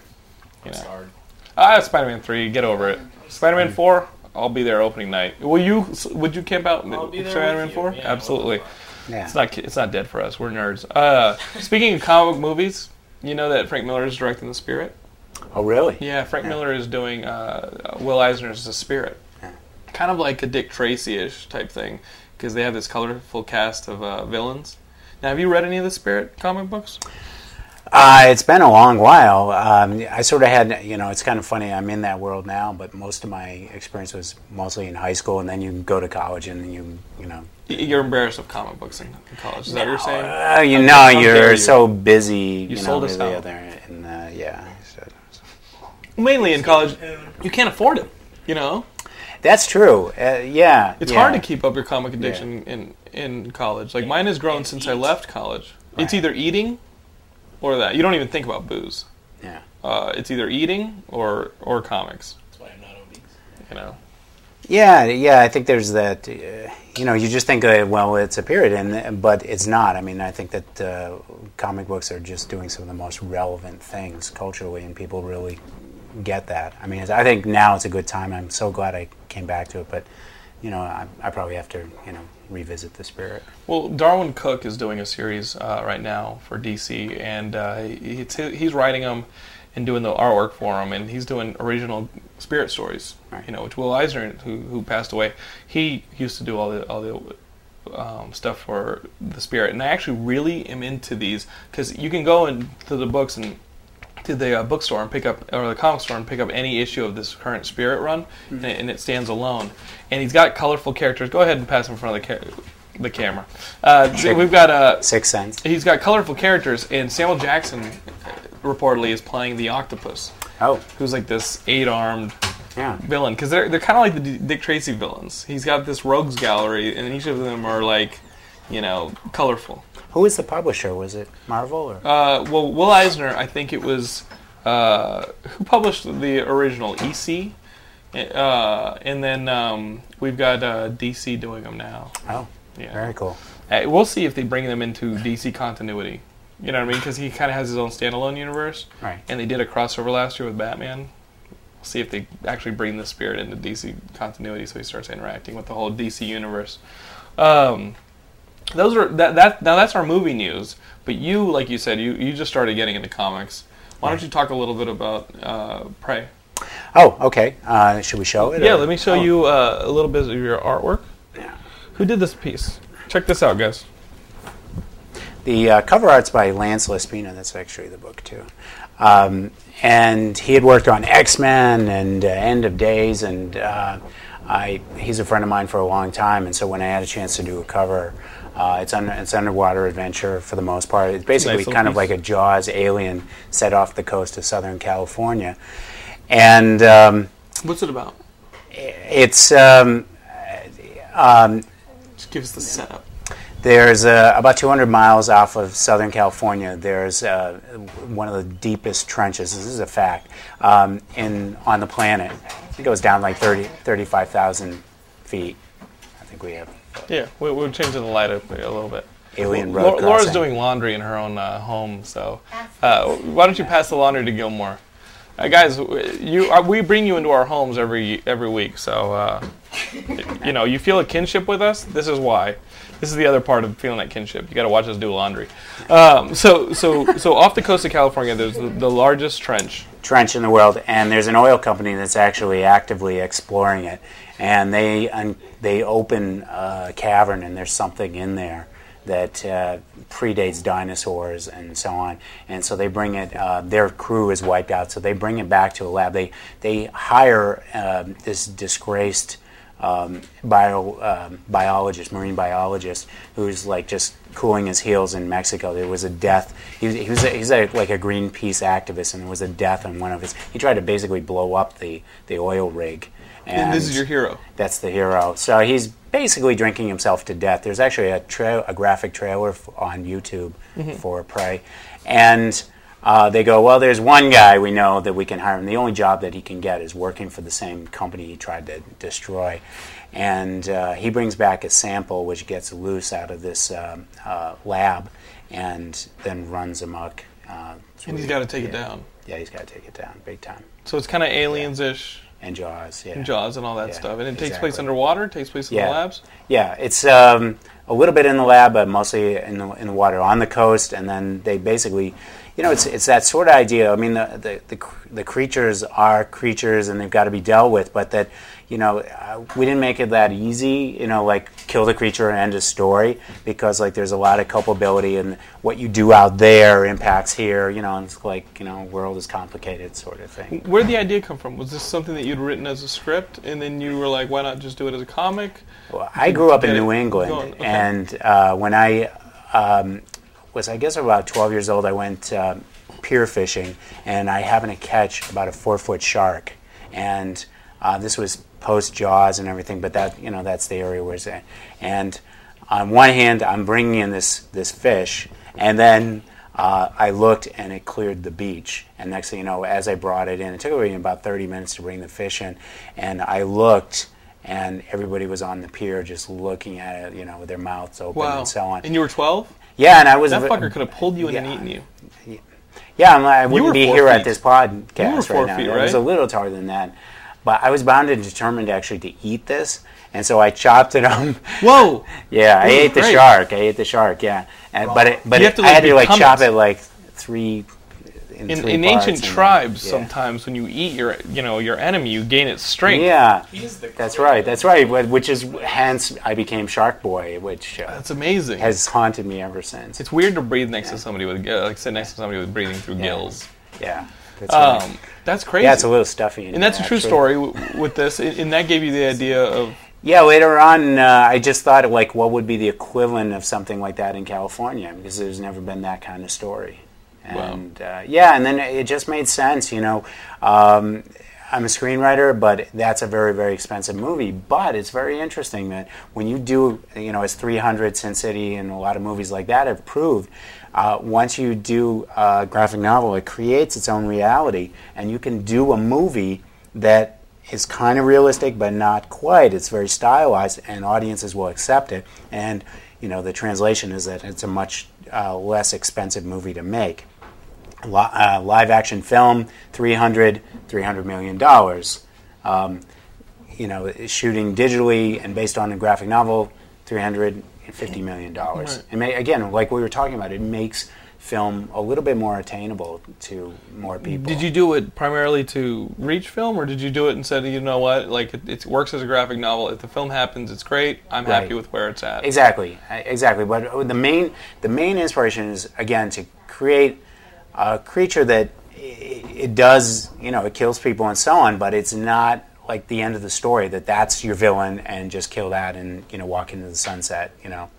Speaker 3: It's
Speaker 1: know.
Speaker 3: hard.
Speaker 1: Ah, Spider-Man 3, get over it. Spider-Man 4, I'll be there opening night. Will you? Would you camp out?
Speaker 3: I'll be there
Speaker 1: Spider-Man
Speaker 3: with you.
Speaker 1: 4?
Speaker 3: Yeah,
Speaker 1: Absolutely.
Speaker 2: Yeah.
Speaker 1: It's not. It's not dead for us. We're nerds. Uh, speaking of comic movies, you know that Frank Miller is directing The Spirit.
Speaker 2: Oh, really?
Speaker 1: Yeah, Frank Miller is doing uh, Will Eisner's The Spirit. Kind of like a Dick Tracy-ish type thing, because they have this colorful cast of uh, villains. Now, have you read any of the Spirit comic books?
Speaker 2: Uh, it's been a long while. Um, I sort of had, you know, it's kind of funny. I'm in that world now, but most of my experience was mostly in high school, and then you go to college, and you, you know,
Speaker 1: You're embarrassed of comic books in in college. Is that what you're saying?
Speaker 2: uh, you
Speaker 1: How-
Speaker 2: know,
Speaker 1: how dare
Speaker 2: you're
Speaker 1: you.
Speaker 2: so busy. You, know,
Speaker 1: sold us
Speaker 2: really
Speaker 1: out.
Speaker 2: out there, and uh, yeah. So.
Speaker 1: Mainly in college, you can't afford it. You know,
Speaker 2: That's true. Uh, yeah,
Speaker 1: it's
Speaker 2: yeah.
Speaker 1: hard to keep up your comic addiction in in college. Like mine has grown since I left college. It's either eating or that. You don't even think about booze.
Speaker 2: Yeah.
Speaker 1: Uh, it's either eating or or comics.
Speaker 3: That's why I'm not obese.
Speaker 1: You know.
Speaker 2: Yeah, yeah. I think there's that. Uh, you know, you just think, uh, well, it's a period, and but it's not. I mean, I think that uh, comic books are just doing some of the most relevant things culturally, and people really get that. I mean, I think now it's a good time. I'm so glad I came back to it, but you know, I, I probably have to, you know, revisit the spirit.
Speaker 1: Well, Darwyn Cooke is doing a series uh, right now for DC, and uh, he- he's writing them and doing the artwork for him, and he's doing original spirit stories.
Speaker 2: Right.
Speaker 1: You know, which Will Eisner, who who passed away, he used to do all the all the um, stuff for the spirit, and I actually really am into these because you can go into the books and to the uh, bookstore and pick up, or the comic store and pick up any issue of this current Spirit run, and, it, and it stands alone. And he's got colorful characters. Go ahead and pass him in front of the ca- the camera. Uh,
Speaker 2: Sure.
Speaker 1: We've got uh,
Speaker 2: Sixth Sense.
Speaker 1: he's got colorful characters, and Samuel Jackson reportedly is playing the octopus,
Speaker 2: Oh,
Speaker 1: who's like this eight-armed
Speaker 2: yeah.
Speaker 1: villain because they're they're kind of like the D- Dick Tracy villains. He's got this rogues gallery, and each of them are like, you know, colorful.
Speaker 2: Who was the publisher? Was it Marvel or?
Speaker 1: Uh, well, Will Eisner, I think it was uh, who published the original EC, uh, and then um, we've got uh, DC doing them now.
Speaker 2: oh,
Speaker 1: Yeah,
Speaker 2: very cool.
Speaker 1: Uh, we'll see if they bring them into DC continuity. You know what I mean? Because he kind of has his own standalone universe,
Speaker 2: Right.
Speaker 1: and they did a crossover last year with Batman. We'll see if they actually bring the spirit into DC continuity, so he starts interacting with the whole DC universe. Um, those are that that now that's our movie news. But you, like you said, you you just started getting into comics. Why don't you talk a little bit about uh, Prey?
Speaker 2: Oh, okay. Uh, should we show it?
Speaker 1: Yeah,
Speaker 2: or-
Speaker 1: let me show
Speaker 2: Oh,
Speaker 1: you uh, a little bit of your artwork.
Speaker 2: Yeah.
Speaker 1: Who did this piece? Check this out, guys.
Speaker 2: The uh, cover art's by Lance Lespina. That's actually the book too. Um, and he had worked on X Men and uh, End of Days, and uh, I he's a friend of mine for a long time. And so when I had a chance to do a cover, uh, it's under, it's underwater adventure for the most part. It's basically
Speaker 1: Nice little
Speaker 2: kind of like a Jaws alien set off the coast of Southern California, and. Um,
Speaker 1: What's it about?
Speaker 2: it's um, um,
Speaker 1: Just give us the setup.
Speaker 2: There's uh, about 200 miles off of Southern California. There's uh, one of the deepest trenches. This is a fact um, in on the planet. It goes down like 30, 35,000 feet. I think we have
Speaker 1: Yeah, we, we're changing the light up a little bit.
Speaker 2: alien road
Speaker 1: Laura's doing laundry in her own uh, home, so uh, why don't you pass the laundry to Gilmore? Uh, guys, you uh, we bring you into our homes every every week, so uh, you know you feel a kinship with us. This is why. This is the other part of feeling that kinship. You got to watch us do laundry. Um, so so so off the coast of California, there's the, the largest trench.
Speaker 2: trench in the world, and there's an oil company that's actually actively exploring it. And they un- they open a cavern, and there's something in there that uh, predates dinosaurs and so on. And so they bring it. Uh, their crew is wiped out, so they bring it back to a lab. They they hire um, this disgraced um, bio um, biologist, marine biologist, who's like just cooling his heels in Mexico. There was a death. He was, he was a, he's a, like a Greenpeace activist, and there was a death on one of his. He tried to basically blow up the the oil rig.
Speaker 1: And this is your hero.
Speaker 2: That's the hero. So he's basically drinking himself to death. There's actually a, tra- a graphic trailer f- on YouTube for Prey. And uh, they go, well, there's one guy we know that we can hire, and the only job that he can get is working for the same company he tried to destroy. And uh, he brings back a sample which gets loose out of this um, uh, lab and then runs amok. Uh,
Speaker 1: And he's got to take it down.
Speaker 2: Yeah, he's got to take it down big time.
Speaker 1: So it's kind of aliens-ish,
Speaker 2: And Jaws, yeah.
Speaker 1: and Jaws and all that
Speaker 2: Yeah,
Speaker 1: stuff. And it takes place underwater. It takes place in
Speaker 2: Yeah.
Speaker 1: the labs.
Speaker 2: Yeah, it's um, a little bit in the lab, but mostly in the in the water on the coast. And then they basically, you know, it's it's that sort of idea. I mean, the the the, the creatures are creatures, and they've got to be dealt with. But that, you know, uh, we didn't make it that easy. You know, like kill the creature and end a story because like there's a lot of culpability, and what you do out there impacts here. You know, and it's like you know, world is complicated sort of thing.
Speaker 1: Where did the idea come from? Was this something that you'd written as a script, and then you were like, "Why not just do it as a comic?"
Speaker 2: Well, I grew up in New England,
Speaker 1: okay.
Speaker 2: and uh, when I um, was, I guess, about 12 years old, I went um pier fishing, and I happened to catch about a four-foot shark, and uh, this was post Jaws and everything, but that you know that's the area where it's at. And on one hand, I'm bringing in this this fish, and then uh, I looked and it cleared the beach. And next thing you know, as I brought it in, it took me about 30 minutes to bring the fish in, and I looked. And everybody was on the pier just looking at it, you know, with their mouths open
Speaker 1: Wow.
Speaker 2: and so on.
Speaker 1: And you were 12.
Speaker 2: Yeah, and I was
Speaker 1: That
Speaker 2: a-
Speaker 1: fucker could have pulled you in and eaten you.
Speaker 2: yeah, I'm, I wouldn't be here
Speaker 1: feet.
Speaker 2: at this podcast
Speaker 1: You were four
Speaker 2: right now.
Speaker 1: feet,
Speaker 2: It was a little taller than that, but I was bound and determined actually to eat this, and so I chopped it up.
Speaker 1: Whoa!
Speaker 2: yeah, I ate the shark. I ate the shark. Yeah, and, but it, but it,
Speaker 1: to,
Speaker 2: I had to like chop
Speaker 1: it.
Speaker 2: it like three. In,
Speaker 1: In,
Speaker 2: three
Speaker 1: in
Speaker 2: parts
Speaker 1: ancient
Speaker 2: and-
Speaker 1: tribes,
Speaker 2: yeah.
Speaker 1: sometimes when you eat your, you know, your enemy, you gain its strength.
Speaker 2: Yeah,
Speaker 3: He's the
Speaker 2: that's right. That's right. Which is hence I became Shark Boy, which uh,
Speaker 1: That's amazing.
Speaker 2: has haunted me ever since.
Speaker 1: it's weird to breathe next to somebody with, uh, like, sit next to somebody with breathing through gills.
Speaker 2: yeah, that's right.
Speaker 1: Um, that's crazy.
Speaker 2: yeah, it's a little stuffy. in
Speaker 1: and that's a
Speaker 2: there,
Speaker 1: true
Speaker 2: actually.
Speaker 1: story w- with this, and and that gave you the idea of
Speaker 2: Yeah, later on, uh, I just thought like, what would be the equivalent of something like that in California? Because there's never been that kind of story.
Speaker 1: Wow.
Speaker 2: And uh, yeah, and then it just made sense. You know, um, I'm a screenwriter, but that's a very very expensive movie. But it's very interesting that when you do, you know, as 300, Sin City, and a lot of movies like that have proved. Uh, once you do a graphic novel, it creates its own reality, and you can do a movie that is kind of realistic, but not quite. It's very stylized, and audiences will accept it. And you know, the translation is that it's a much uh, less expensive movie to make. Li- uh, live action film, 300, 300 million dollars. Um, you know, shooting digitally and based on a graphic novel, 350 million dollars.
Speaker 1: Right.
Speaker 2: And ma- again, like we were talking about, it makes film a little bit more attainable to more people.
Speaker 1: Did you do it primarily to reach film, or did you do it and said, you know what, like it, it works as a graphic novel. If the film happens, it's great. I'm
Speaker 2: Right.
Speaker 1: happy with where it's at.
Speaker 2: Exactly, uh, exactly. But the main the main inspiration is again to create a creature that it does, you know, it kills people and so on, but it's not like the end of the story that that's your villain and just kill that and you know walk into the sunset, you know,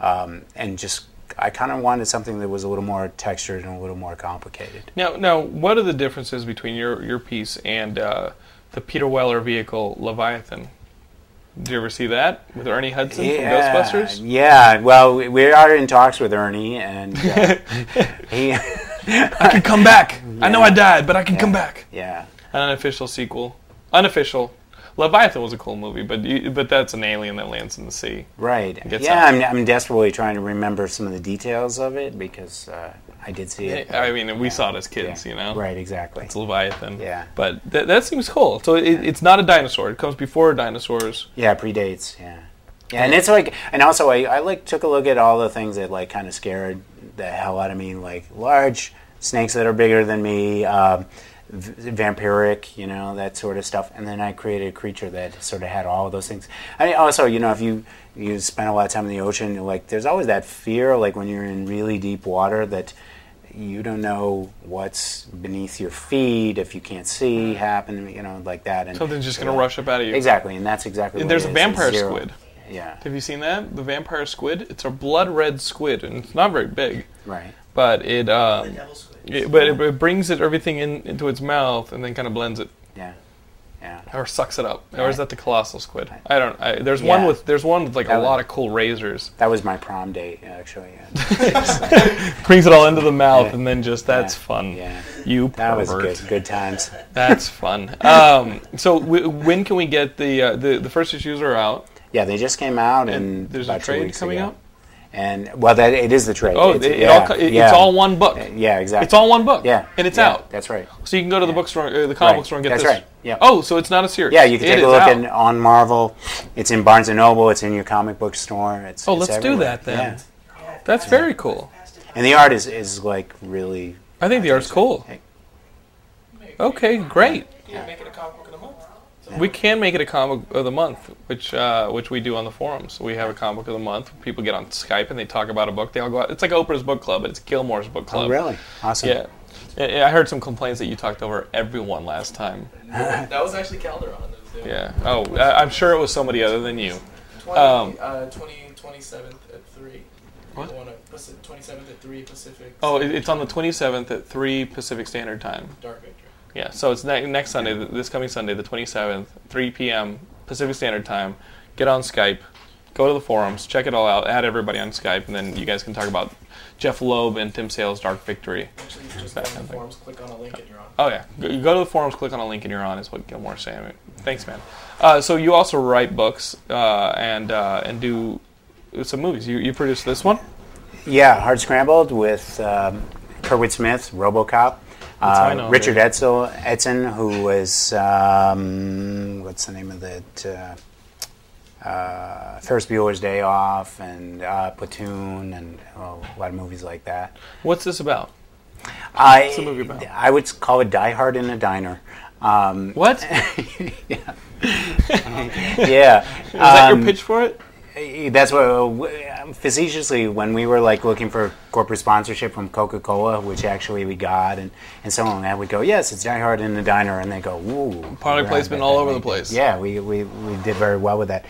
Speaker 2: um, and just I kind of wanted something that was a little more textured and a little more complicated.
Speaker 1: Now, now, what are the differences between your your piece and uh, the Peter Weller vehicle Leviathan? Did you ever see that with Ernie Hudson from Ghostbusters?
Speaker 2: Yeah, well, we- we are in talks with Ernie, and uh, he,
Speaker 1: I can come back. I know I died, but I can come back.
Speaker 2: yeah,
Speaker 1: An unofficial sequel. Unofficial. Leviathan was a cool movie, but you, but that's an alien that lands in the sea.
Speaker 2: right. Yeah. I'm, I'm desperately trying to remember some of the details of it because uh, I did see it.
Speaker 1: I mean, we saw it as kids,
Speaker 2: Yeah.
Speaker 1: you know.
Speaker 2: Right, exactly.
Speaker 1: It's Leviathan.
Speaker 2: Yeah.
Speaker 1: But th- that seems cool. So it, it's not a dinosaur. It comes before dinosaurs.
Speaker 2: Yeah, predates. Yeah, yeah, and it's like, and also I, I like took a look at all the things that like kind of scared the hell out of me, like large snakes that are bigger than me, um, v- vampiric, you know, that sort of stuff, and then I created a creature that sort of had all of those things. I also, you know, if you you spend a lot of time in the ocean, like there's always that fear, like when you're in really deep water, that you don't know what's beneath your feet if you can't see happen, you know, like that. And
Speaker 1: Something's just going to rush up out of you.
Speaker 2: Exactly, and that's exactly.
Speaker 1: And
Speaker 2: what
Speaker 1: there's a vampire squid.
Speaker 2: Yeah,
Speaker 1: Have you seen that? The vampire squid? It's a blood red squid, and it's not very big.
Speaker 2: right.
Speaker 1: But it, um,
Speaker 5: Devil squid.
Speaker 1: it but it, it brings it everything in, into its mouth and then kind of blends it
Speaker 2: Yeah, yeah.
Speaker 1: or sucks it up. Or is that the colossal squid? I don't. I, there's one with there's one with like
Speaker 2: That
Speaker 1: a
Speaker 2: was-
Speaker 1: lot of cool razors.
Speaker 2: That was my prom date, actually. Yeah.
Speaker 1: Brings it all into the mouth
Speaker 2: Yeah.
Speaker 1: and then just that's
Speaker 2: Yeah.
Speaker 1: fun.
Speaker 2: Yeah.
Speaker 1: You
Speaker 2: That was good. Good times.
Speaker 1: That's fun. Um, so w- when can we get the, uh, the the first issues are out?
Speaker 2: Yeah, they just came out, and,
Speaker 1: And there's a
Speaker 2: about two
Speaker 1: trade
Speaker 2: weeks
Speaker 1: coming
Speaker 2: ago.
Speaker 1: out?
Speaker 2: And well, that it is the trade.
Speaker 1: Oh, it,
Speaker 2: It's-
Speaker 1: it
Speaker 2: yeah,
Speaker 1: all, it,
Speaker 2: yeah.
Speaker 1: it's all one book.
Speaker 2: Yeah, exactly.
Speaker 1: It's all one book.
Speaker 2: Yeah,
Speaker 1: and it's
Speaker 2: yeah,
Speaker 1: out.
Speaker 2: That's right.
Speaker 1: So you can go to the
Speaker 2: Yeah.
Speaker 1: bookstore, uh, the comic
Speaker 2: Right.
Speaker 1: book store, and get
Speaker 2: That's
Speaker 1: this.
Speaker 2: right. Yeah.
Speaker 1: Oh, so it's not a series.
Speaker 2: Yeah, you can
Speaker 1: It
Speaker 2: take a look in, on Marvel. It's in Barnes and Noble. It's in your comic book store. It's
Speaker 1: Oh,
Speaker 2: it's
Speaker 1: let's do that then.
Speaker 2: Yeah.
Speaker 1: That's very cool.
Speaker 2: And the art is, is like really.
Speaker 1: I think the art's cool.
Speaker 2: Hey.
Speaker 1: Okay, great.
Speaker 3: Yeah, make it a comic book of the month.
Speaker 1: We can make it a comic of the month, which uh, which we do on the forums. We have a comic book of the month. People get on Skype and they talk about a book. They all go out. It's like Oprah's book club, but it's Gilmore's book club.
Speaker 2: Oh, really? Awesome.
Speaker 1: Yeah. I I heard some complaints that you talked over everyone last time.
Speaker 3: That was actually Calderon. That was.
Speaker 1: Yeah. Oh, I- I'm sure it was somebody other than you.
Speaker 3: 20,
Speaker 1: Um,
Speaker 3: uh, 20, 27th at 3.
Speaker 1: What?
Speaker 3: The one at Paci- 27th at 3 Pacific.
Speaker 1: Oh, it's on the 27th at 3 Pacific Standard Time.
Speaker 3: Dark Victory.
Speaker 1: Yeah, so it's ne- next Sunday, th- this coming Sunday, the 27th, 3 p.m. Pacific Standard Time. Get on Skype, go to the forums, check it all out, add everybody on Skype, and then you guys can talk about Jeph Loeb and Tim Sale's Dark Victory.
Speaker 3: Actually, you just go on
Speaker 1: kind
Speaker 3: the forums, click on a link, and you're on.
Speaker 1: Oh, yeah. Go, you go to the forums, click on a link, and you're on, is what Gilmore's saying. Thanks, man. Uh, so you also write books uh, and uh, and do some movies. You, you produced this one?
Speaker 2: Yeah, Hard Scrambled with um, Kurtwood Smith, RoboCop.
Speaker 1: That's how I
Speaker 2: Uh, Richard. Edsel, Edson, who was um, what's the name of that? Uh, uh, Ferris Bueller's Day Off and uh, Platoon and oh, a lot of movies like that.
Speaker 1: What's this about?
Speaker 2: I,
Speaker 1: the movie about?
Speaker 2: I would call it Die Hard in a Diner. Um,
Speaker 1: What?
Speaker 2: yeah. yeah.
Speaker 1: Is that
Speaker 2: Um,
Speaker 1: your pitch for it?
Speaker 2: that's what facetiously when we were like looking for corporate sponsorship from Coca-Cola, which actually we got, and and so on, that we go, yes, it's Die Hard in the diner, and they go, ooh,
Speaker 1: Product placement all over
Speaker 2: thing."
Speaker 1: the place.
Speaker 2: Yeah, we, we we did very well with that,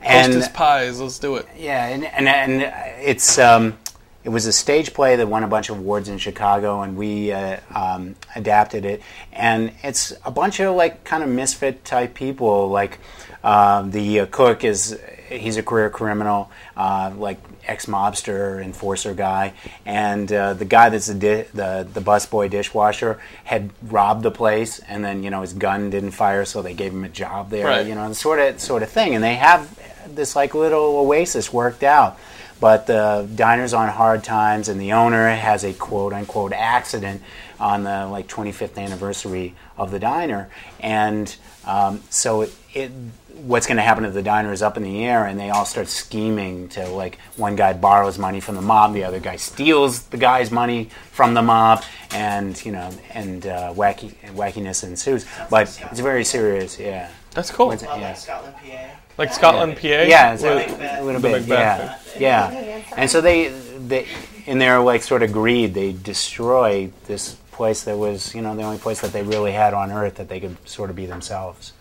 Speaker 2: and
Speaker 1: Hostess pies. Let's do it.
Speaker 2: yeah, and and, and it's um, it was a stage play that won a bunch of awards in Chicago, and we uh, um, adapted it. And it's a bunch of like kind of misfit type people. Like um, the uh, cook is he's a career criminal, uh, like ex mobster enforcer guy, and uh, the guy that's the di- the the busboy dishwasher had robbed the place, and then you know his gun didn't fire, so they gave him a job there.
Speaker 1: Right.
Speaker 2: You know, sort of sort of thing, and they have this like little oasis worked out. But the diner's on hard times, and the owner has a quote unquote accident on the like 25th anniversary of the diner, and um, so it, it what's going to happen to the diner is up in the air, and they all start scheming to like one guy borrows money from the mob, the other guy steals the guy's money from the mob, and you know, and uh, wacky wackiness ensues. But it's very serious, yeah.
Speaker 1: That's cool.
Speaker 2: What's it- yeah.
Speaker 4: like Scotland, PA.
Speaker 1: Like Scotland, PA.
Speaker 2: Yeah, it's a, little bit. Yeah, yeah. And so they, they, in their like sort of greed, they destroy this place that was, you know, the only place that they really had on Earth that they could sort of be themselves.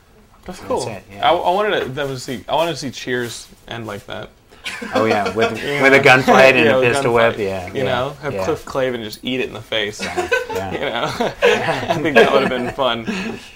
Speaker 1: That's cool.
Speaker 2: it, yeah.
Speaker 1: I, I wanted to, them to see. I wanted to see Cheers end like that.
Speaker 2: Oh yeah, with with a gunfight and
Speaker 1: Yeah,
Speaker 2: a pistol whip. Yeah,
Speaker 1: You
Speaker 2: yeah,
Speaker 1: know, have
Speaker 2: yeah,
Speaker 1: Cliff Clavin just eat it in the face.
Speaker 2: yeah.
Speaker 1: you know, I think that would have been fun.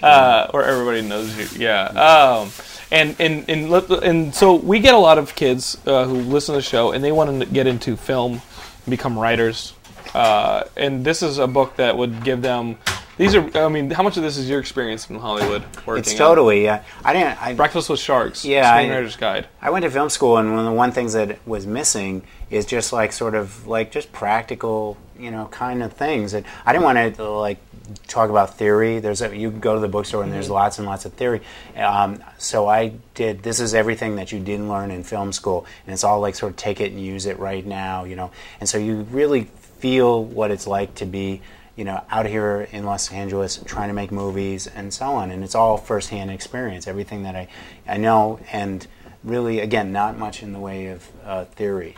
Speaker 1: Uh, or everybody knows you. Yeah. Um, and and and let- and so we get a lot of kids uh, who listen to the show and they want to get into film, and become writers. Uh, and this is a book that would give them. These are. I mean, how much of this is your experience in Hollywood working?
Speaker 2: It's totally. Yeah, I didn't. I,
Speaker 1: Breakfast with Sharks.
Speaker 2: Yeah, I-
Speaker 1: Screenwriter's Guide.
Speaker 2: I went to film school, and one of the one things that was missing is just like sort of like just practical, you know, kind of things. And I didn't want to like talk about theory. There's a, you can go to the bookstore and there's lots and lots of theory. Um, so I did. This is everything that you didn't learn in film school, and it's all like sort of take it and use it right now, you know. And so you really feel what it's like to be you know, out here in Los Angeles trying to make movies and so on. And it's all firsthand experience, everything that I, I know, and really, again, not much in the way of uh, theory.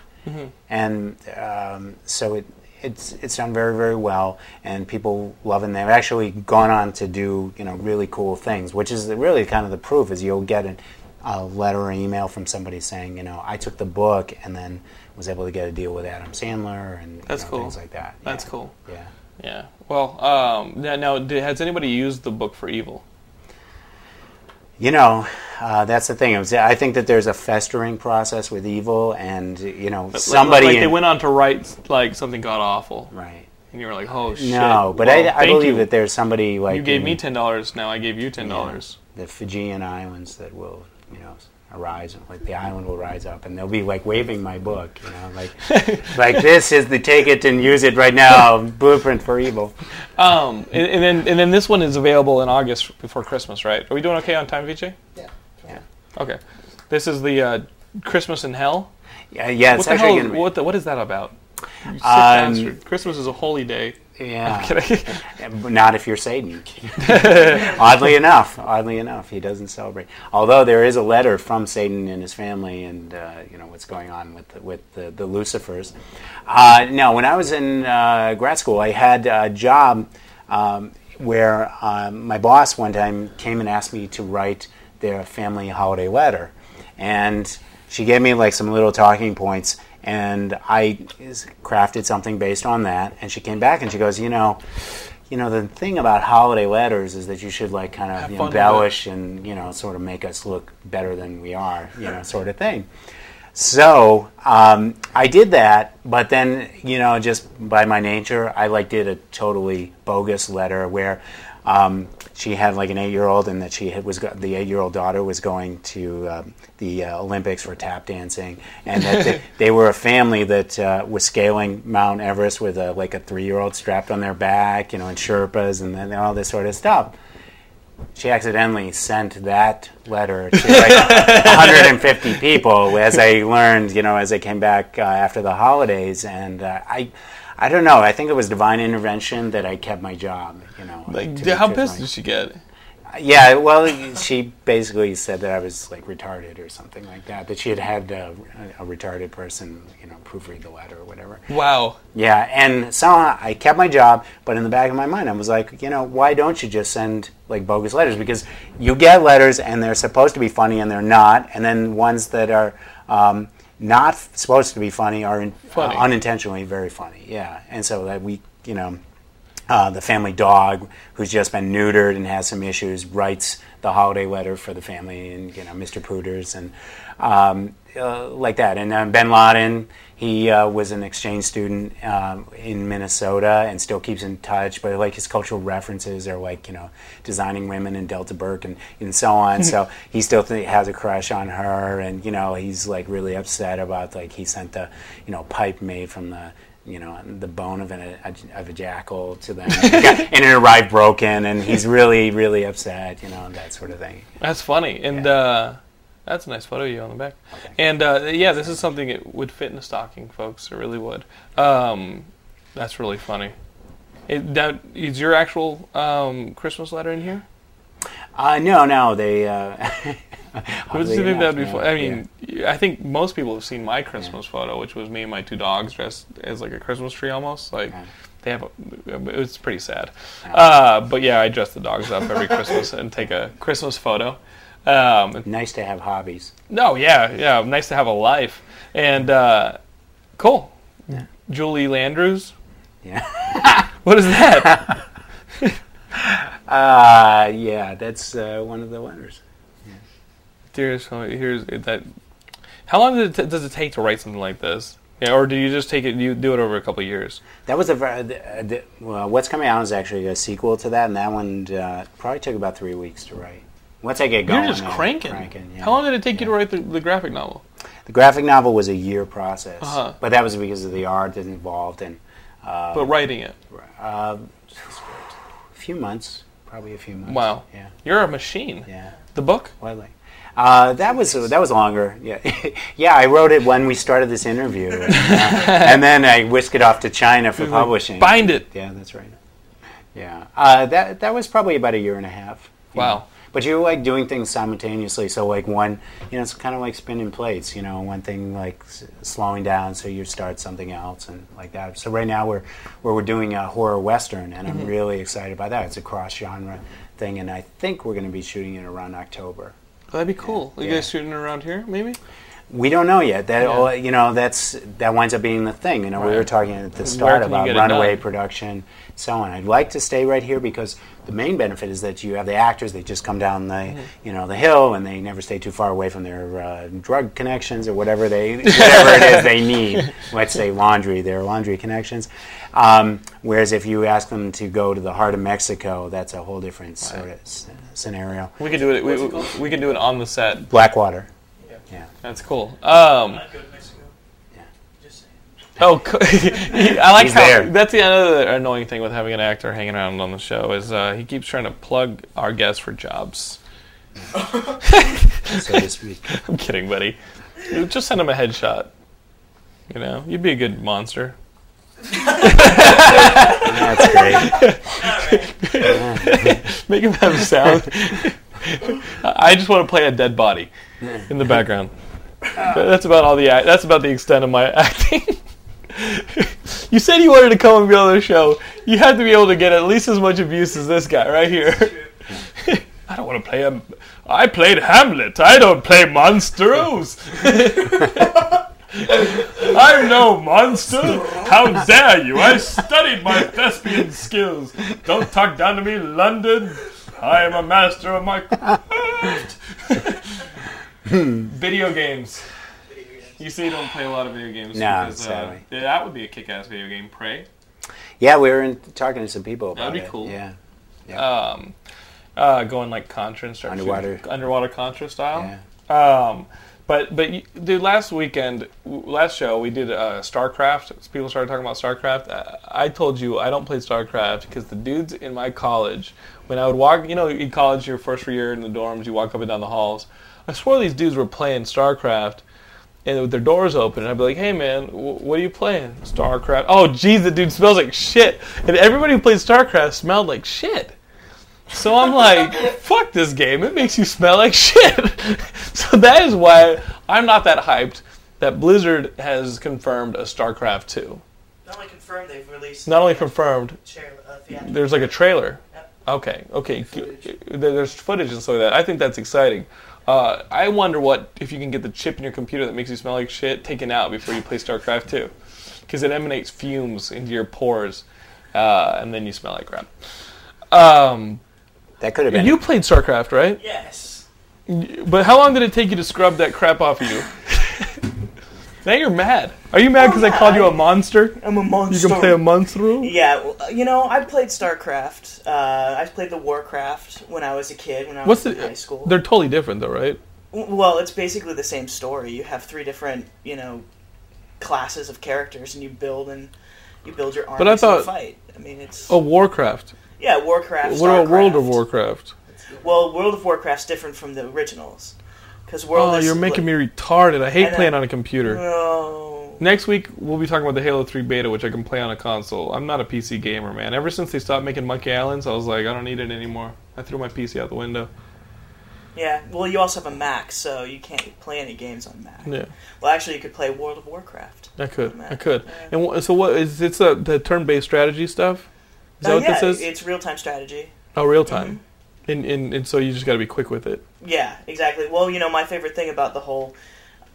Speaker 2: And um, so it, it's, it's done very, very well, and people love it. And they've actually gone on to do, you know, really cool things, which is really kind of the proof is you'll get an, a letter or email from somebody saying, you know, I took the book and then was able to get a deal with Adam Sandler and
Speaker 1: That's
Speaker 2: know,
Speaker 1: cool.
Speaker 2: things like that.
Speaker 1: That's
Speaker 2: Yeah.
Speaker 1: cool.
Speaker 2: Yeah.
Speaker 1: Yeah. Well, um, now, now did, has anybody used the book for evil?
Speaker 2: You know, uh, that's the thing. Was, I think that there's a festering process with evil, and you know,
Speaker 1: Like-
Speaker 2: somebody.
Speaker 1: like,
Speaker 2: in-
Speaker 1: they went on to write like something god awful,
Speaker 2: right.
Speaker 1: and you were like, "Oh shit!"
Speaker 2: No, but
Speaker 1: Well,
Speaker 2: I, I believe
Speaker 1: you.
Speaker 2: that there's somebody like
Speaker 1: you gave
Speaker 2: in
Speaker 1: me ten dollars. Now I gave you ten dollars.
Speaker 2: the Fijian islands that will, you know, arise. Like the island will rise up, and they'll be like waving my book. You know, like like this is the take it and use it right now blueprint for evil.
Speaker 1: Um, and, and then and then this one is available in August before Christmas, right? Are we doing okay on time, VJ?
Speaker 5: Yeah.
Speaker 2: Yeah.
Speaker 1: Okay. This is the uh, Christmas in Hell.
Speaker 2: Yeah, yeah. It's
Speaker 1: What the hell?
Speaker 2: gonna be.
Speaker 1: What the, what is that about?
Speaker 2: Um.
Speaker 1: Christmas is a holy day.
Speaker 2: Yeah. Not if you're Satan. oddly enough, oddly enough, he doesn't celebrate. Although there is a letter from Satan and his family, and uh, you know what's going on with the, with the, the Lucifers. Uh, no, when I was in uh, grad school, I had a job um, where um, my boss one time came and asked me to write their family holiday letter, and she gave me like some little talking points and I crafted something based on that. And she came back and she goes, you know, you know, the thing about holiday letters is that you should like kind of embellish and you know sort of make us look better than we are, you know, sort of thing. So um, I did that, but then you know, just by my nature, I like did a totally bogus letter where um, she had like an eight-year-old, and that she had, was the eight-year-old daughter was going to um, the uh, Olympics for tap dancing, and that they, they were a family that uh, was scaling Mount Everest with a, like a three-year-old strapped on their back, you know, and Sherpas, and then all this sort of stuff. She accidentally sent that letter to like 150 people as I learned, you know, as I came back uh, after the holidays, and uh, I, I don't know. I think it was divine intervention that I kept my job. You know,
Speaker 1: Like, how pissed did she get?
Speaker 2: Yeah, well, she basically said that I was like retarded or something like that. That she had had uh, a retarded person, you know, proofread the letter or whatever.
Speaker 1: Wow.
Speaker 2: Yeah, and somehow I kept my job, but in the back of my mind, I was like, you know, why don't you just send like bogus letters? Because you get letters and they're supposed to be funny and they're not, and then ones that are um, not supposed to be funny are in,
Speaker 1: Funny.
Speaker 2: uh, unintentionally very funny. Yeah, and so that we, you know. Uh, the family dog, who's just been neutered and has some issues, writes the holiday letter for the family, and you know, Mr. Pooters, and um, uh, like that. And uh, Bin Laden, he uh, was an exchange student um, in Minnesota and still keeps in touch. But like his cultural references are like you know, designing women and Delta Burke and, and so on. so he still th- has a crush on her, and you know, he's like really upset about like he sent the you know pipe made from the you know, the bone of, an, a, of a jackal to them. and it arrived broken, and he's really, really upset, you know, that sort of thing.
Speaker 1: That's funny. And uh, That's a nice photo of you on the back. And uh, yeah, this is something it would fit in a stocking, folks. It really would. Um, that's really funny. It, now, is your actual um, Christmas letter in here?
Speaker 2: Uh, no, no, they. Uh,
Speaker 1: What do
Speaker 2: oddly
Speaker 1: you think that'd be
Speaker 2: no,
Speaker 1: fun? I
Speaker 2: yeah.
Speaker 1: mean, I think most people have seen my Christmas photo, which was me and my two dogs dressed as like a Christmas tree almost. Like
Speaker 2: Yeah.
Speaker 1: they have, a, it's pretty sad. Uh, but yeah, I dress the dogs up every Christmas and take a Christmas photo. Um,
Speaker 2: nice to have hobbies.
Speaker 1: no, yeah, yeah, nice to have a life. And uh, cool.
Speaker 2: Yeah.
Speaker 1: Julie Landrews.
Speaker 2: Yeah.
Speaker 1: What is that?
Speaker 2: Uh, yeah, that's uh, one of the letters.
Speaker 1: here's here's that. How long does it, t- does it take to write something like this? Yeah, or do you just take it? You do it over a couple of years?
Speaker 2: That was a very. The, the, well, what's coming out is actually a sequel to that, and that one uh, probably took about three weeks to write. Once I get going,
Speaker 1: You're just
Speaker 2: uh,
Speaker 1: cranking.
Speaker 2: yeah.
Speaker 1: How long did it take you to write the, the graphic novel?
Speaker 2: The graphic novel was a year process,
Speaker 1: Uh-huh.
Speaker 2: but that was because of the art that's involved and uh,
Speaker 1: But writing it.
Speaker 2: uh, a few months, probably a few months.
Speaker 1: Wow.
Speaker 2: Yeah.
Speaker 1: You're a machine.
Speaker 2: Yeah.
Speaker 1: The book?
Speaker 2: Uh, that was that was longer. Yeah, yeah. I wrote it when we started this interview, and, uh, and then I whisked it off to China for publishing.
Speaker 1: Bind it.
Speaker 2: Yeah, that's right. Yeah, uh, that that was probably about a year and a half.
Speaker 1: Wow.
Speaker 2: know. But you're like doing things simultaneously. So like one, you know, it's kind of like spinning plates. You know, one thing like s- slowing down, so you start something else and like that. So right now we're where we're doing a horror western, and I'm mm-hmm. really excited by that. It's a cross genre thing, and I think we're going to be shooting it around October.
Speaker 1: That'd be cool. You
Speaker 2: Yeah.
Speaker 1: guys shooting around here, maybe?
Speaker 2: We don't know yet. That
Speaker 1: Yeah.
Speaker 2: all, you know, that's that winds up being the thing. You know, we were talking at the start about runaway production, so on. I'd like to stay right here because the main benefit is that you have the actors. They just come down the
Speaker 1: Mm-hmm.
Speaker 2: you know the hill and they never stay too far away from their uh, drug connections or whatever they whatever it is they need. Let's say laundry, their laundry connections. Um, whereas if you ask them to go to the heart of Mexico, that's a whole different sort of scenario.
Speaker 1: We could do it. We,
Speaker 3: What's
Speaker 1: we, we could do it on the set.
Speaker 2: Blackwater.
Speaker 1: That's cool. Um,
Speaker 3: Not go to Mexico.
Speaker 2: Yeah.
Speaker 3: Just saying.
Speaker 1: oh, I like
Speaker 2: He's
Speaker 1: how
Speaker 2: there.
Speaker 1: that's the other annoying thing with having an actor hanging around on the show is uh, he keeps trying to plug our guests for jobs.
Speaker 2: so to speak.
Speaker 1: I'm kidding, buddy. Just send him a headshot. You know, you'd be a good monster.
Speaker 2: That's great.
Speaker 1: Make him have a sound. I just want to play a dead body in the background. That's about all the. That's about the extent of my acting. you said you wanted to come and be on the show. You had to be able to get at least as much abuse as this guy right here. I don't want to play him. I played Hamlet. I don't play monsters. I'm no monster. How dare you? I studied my thespian skills. Don't talk down to me, London. I am a master of my craft. video games. You say you don't play a lot of video games.
Speaker 2: No,
Speaker 1: because, uh,
Speaker 2: sadly.
Speaker 1: yeah, that would be a kick-ass video game. Prey.
Speaker 2: Yeah, we were in, talking to some people about
Speaker 1: That'd be
Speaker 2: it.
Speaker 1: cool.
Speaker 2: Yeah,
Speaker 1: Um, uh, going like Contra and
Speaker 2: Underwater.
Speaker 1: underwater Contra style.
Speaker 2: yeah.
Speaker 1: Um, but but dude, last weekend, last show we did uh, StarCraft. People started talking about StarCraft. I, I told you I don't play StarCraft because the dudes in my college, when I would walk, you know, in college, your first year in the dorms, you walk up and down the halls. I swore these dudes were playing StarCraft. And with their doors open, and I'd be like, "Hey, man, wh- what are you playing? StarCraft? Oh, geez, the dude smells like shit." And everybody who played StarCraft smelled like shit. So I'm like, fuck this game. It makes you smell like shit. so that is why I'm not that hyped that Blizzard has confirmed a StarCraft 2.
Speaker 4: Not only confirmed, they've released.
Speaker 1: Not only confirmed,
Speaker 4: Chair, uh,
Speaker 1: there's like a trailer.
Speaker 4: Yep.
Speaker 1: Okay, okay. There- There's footage and stuff like that. I think that's exciting. Uh, I wonder what if you can get the chip in your computer that makes you smell like shit taken out before you play StarCraft 2. Because it emanates fumes into your pores, uh, and then you smell like crap. Um,
Speaker 2: That could have been.
Speaker 1: you played StarCraft, right?
Speaker 4: Yes.
Speaker 1: But how long did it take you to scrub that crap off of you? now you're mad. Are you mad because I called you a monster?
Speaker 4: I'm a monster.
Speaker 1: You can play a monster?
Speaker 4: Yeah, well, uh, you know, I played StarCraft. Uh, I played the Warcraft when I was a kid, when I
Speaker 1: What's
Speaker 4: was
Speaker 1: the?
Speaker 4: in high school.
Speaker 1: They're totally different, though, right?
Speaker 4: Well, it's basically the same story. You have three different, you know, classes of characters, and you build and you build your army
Speaker 1: But I
Speaker 4: and
Speaker 1: thought-
Speaker 4: fight. I mean, it's
Speaker 1: Oh, Warcraft.
Speaker 4: Yeah, Warcraft.
Speaker 1: What about World of Warcraft?
Speaker 4: Well, World of Warcraft's different from the originals. because World
Speaker 1: Oh,
Speaker 4: is
Speaker 1: you're making me retarded. I hate
Speaker 4: uh,
Speaker 1: playing on a computer.
Speaker 4: No.
Speaker 1: Next week we'll be talking about the Halo 3 beta, which I can play on a console. I'm not a PC gamer, man. Ever since they stopped making Monkey Islands, I was like, I don't need it anymore. I threw my PC out the window.
Speaker 4: Yeah. Well, you also have a Mac, so you can't play any games on Mac.
Speaker 1: Yeah,
Speaker 4: Well, actually, you could play World of Warcraft.
Speaker 1: I could. I could.
Speaker 4: Yeah.
Speaker 1: And so what is it's a, the turn-based strategy stuff? Is that
Speaker 4: Uh,
Speaker 1: what
Speaker 4: yeah, it's real time strategy.
Speaker 1: oh, real time.
Speaker 4: Mm-hmm.
Speaker 1: And, and and so you just got to be quick with it.
Speaker 4: Yeah, exactly. Well, you know, my favorite thing about the whole.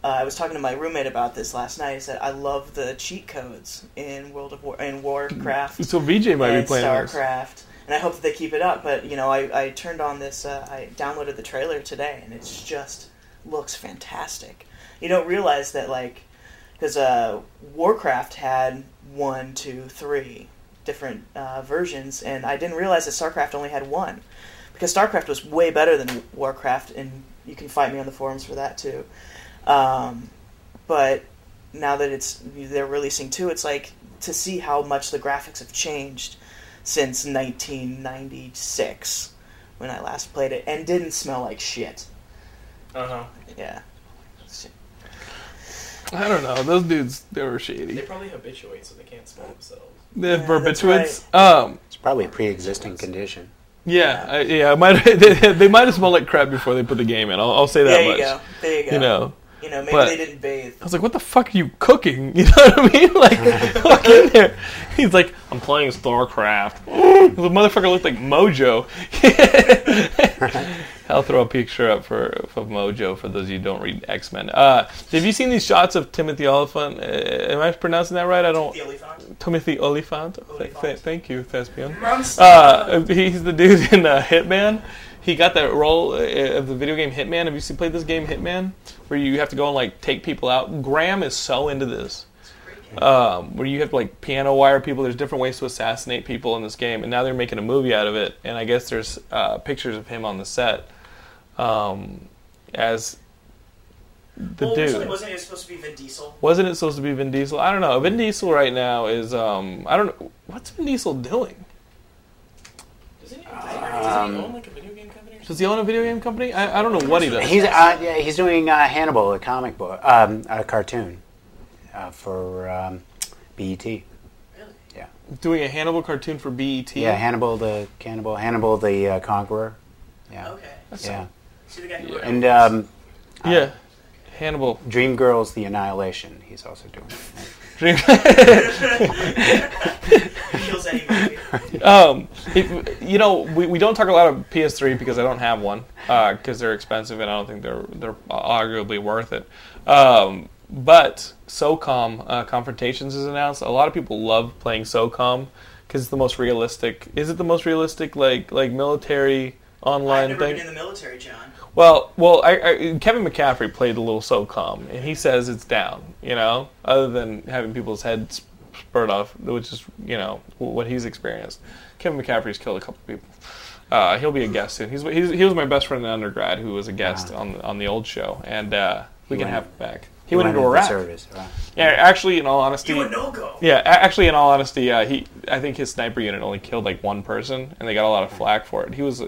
Speaker 4: Uh, I was talking to my roommate about this last night. Is that I love the cheat codes in World of War in Warcraft
Speaker 1: So VJ might be playing this.
Speaker 4: StarCraft, and I hope that they keep it up. But you know, I, I turned on this. Uh, I downloaded the trailer today, and it's just looks fantastic. You don't realize that, like, because uh, Warcraft had one, two, three different uh, versions, and I didn't realize that StarCraft only had one. Because StarCraft was way better than Warcraft, and you can fight me on the forums for that too. Um, but now that it's they're releasing two, it's like to see how much the graphics have changed since 1996 when I last played it, and didn't smell like shit.
Speaker 3: Uh huh.
Speaker 4: Yeah.
Speaker 1: I don't know. Those dudes, they were shady.
Speaker 3: They probably habituate, so they can't smell themselves.
Speaker 1: They have
Speaker 4: Yeah, that's
Speaker 1: barbiturates. Um,
Speaker 2: It's probably a pre-existing condition.
Speaker 1: yeah, I, yeah. I might they, they might have smelled like crap before they put the game in. I'll, I'll say that
Speaker 4: There you
Speaker 1: much.
Speaker 4: go. There you go.
Speaker 1: You know,
Speaker 4: You know, maybe
Speaker 1: but-
Speaker 4: they didn't bathe.
Speaker 1: I was like, "What the fuck are you cooking?" You know what I mean? Like, walk in there. He's like, "I'm playing StarCraft." the motherfucker looked like Mojo. I'll throw a picture up for, for Mojo for those of you who don't read X Men. Uh, have you seen these shots of Timothy Olyphant? Uh, am I pronouncing that right? I don't.
Speaker 4: The Olyphant.
Speaker 1: Timothy Olyphant. Th- th- thank you, thespian. Uh, he's the dude in uh, Hitman. He got that role uh, of the video game Hitman. Have you seen, played this game Hitman, where you have to go and like take people out? Graham is so into this, um, where you have to like piano wire people. There's different ways to assassinate people in this game, and now they're making a movie out of it. And I guess there's uh, pictures of him on the set um, as the
Speaker 4: well,
Speaker 1: dude.
Speaker 4: Wasn't it supposed to be Vin Diesel?
Speaker 1: Wasn't it supposed to be Vin Diesel? I don't know. Vin Diesel right now is um I don't know what's Vin Diesel doing.
Speaker 3: Doesn't he, doesn't he own like a
Speaker 1: Does he own a video game company? I, I don't know what he does.
Speaker 2: He's uh, yeah, he's doing uh, Hannibal, a comic book, um, a cartoon uh, for um, BET.
Speaker 3: Really?
Speaker 2: Yeah,
Speaker 1: doing a Hannibal cartoon for BET.
Speaker 2: yeah, Hannibal the cannibal, Hannibal the uh, conqueror. Yeah,
Speaker 4: Okay.
Speaker 2: yeah,
Speaker 4: See the guy who wrote
Speaker 2: and um,
Speaker 1: Yeah. Hannibal.
Speaker 2: Dreamgirls the Annihilation. He's also doing.
Speaker 1: Dream-
Speaker 4: Feels any movie.
Speaker 1: um, you know, we, we don't talk a lot of PS3 because I don't have one because they're expensive and I don't think they're they're arguably worth it. Um, but SOCOM uh, Confrontations is announced. A lot of people love playing SOCOM because it's the most realistic. Is it the most realistic like like military
Speaker 4: I've
Speaker 1: online
Speaker 4: never
Speaker 1: thing?
Speaker 4: been in the military, John.
Speaker 1: Well, well, I, I, Kevin McCaffrey played a little SOCOM, and he says it's down. You know, other than having people's heads spurred off, which is you know what he's experienced. Kevin McCaffrey's killed a couple people. Uh, he'll be a guest soon. He's, he's he was my best friend in undergrad who was a guest on the, on the old show, and uh, we
Speaker 2: He
Speaker 1: can have him back. He, went into
Speaker 2: the
Speaker 1: Iraq.
Speaker 2: service. Right.
Speaker 1: Yeah, actually, in all honesty,
Speaker 4: You a no go.
Speaker 1: yeah, actually, in all honesty, uh, he I think his sniper unit only killed like one person, and they got a lot of flack for it. He was,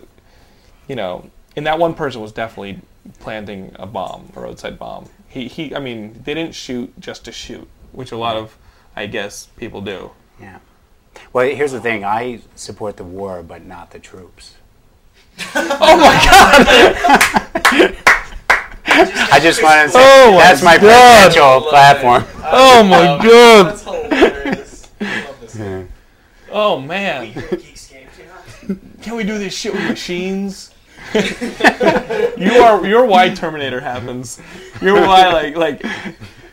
Speaker 1: you know, and that one person was definitely planting a bomb, a roadside bomb. He he, I mean, they didn't shoot just to shoot, which a lot of, I guess, people do.
Speaker 2: Yeah. Well, here's the thing. I support the war, but not the troops. Oh my God! I just want to say
Speaker 1: Oh my
Speaker 2: that's my
Speaker 1: God.
Speaker 2: presidential platform.
Speaker 1: Oh my um, god!
Speaker 3: That's hilarious. I love this.
Speaker 2: Yeah.
Speaker 1: Oh man!
Speaker 4: Geekscape, you know?
Speaker 1: Can we do this shit with machines? you are you're why Terminator happens. You're why like like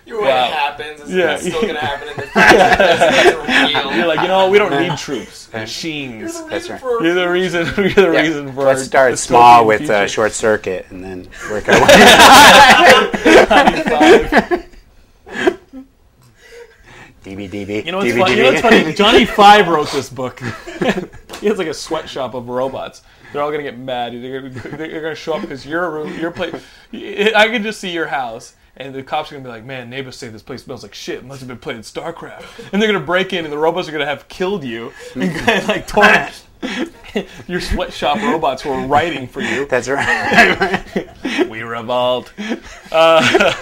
Speaker 3: You're what
Speaker 1: Wow.
Speaker 3: happens is
Speaker 1: Yeah.
Speaker 3: it's still gonna happen in the future. That's real.
Speaker 1: you're like you know we don't need troops machines.
Speaker 3: You're the
Speaker 2: That's
Speaker 3: reason
Speaker 2: right.
Speaker 3: for
Speaker 1: You're the reason. You're the
Speaker 2: Yeah.
Speaker 1: reason for.
Speaker 2: Let's
Speaker 1: our
Speaker 2: start small with
Speaker 1: a
Speaker 2: uh, short circuit and then work our way. DB,
Speaker 1: You know what's
Speaker 2: DB,
Speaker 1: funny? You know what's funny? Johnny Five wrote this book. he has like a sweatshop of robots. They're all gonna get mad. They're gonna, they're gonna show up because you're you're play. I can just see your house. And the cops are gonna be like, "Man, neighbors say this place smells like shit. Must have been playing StarCraft." And they're gonna break in, and the robots are gonna have killed you and like torn. Your sweatshop robots who are writing for you.
Speaker 2: That's right.
Speaker 1: We revolt.
Speaker 2: Uh,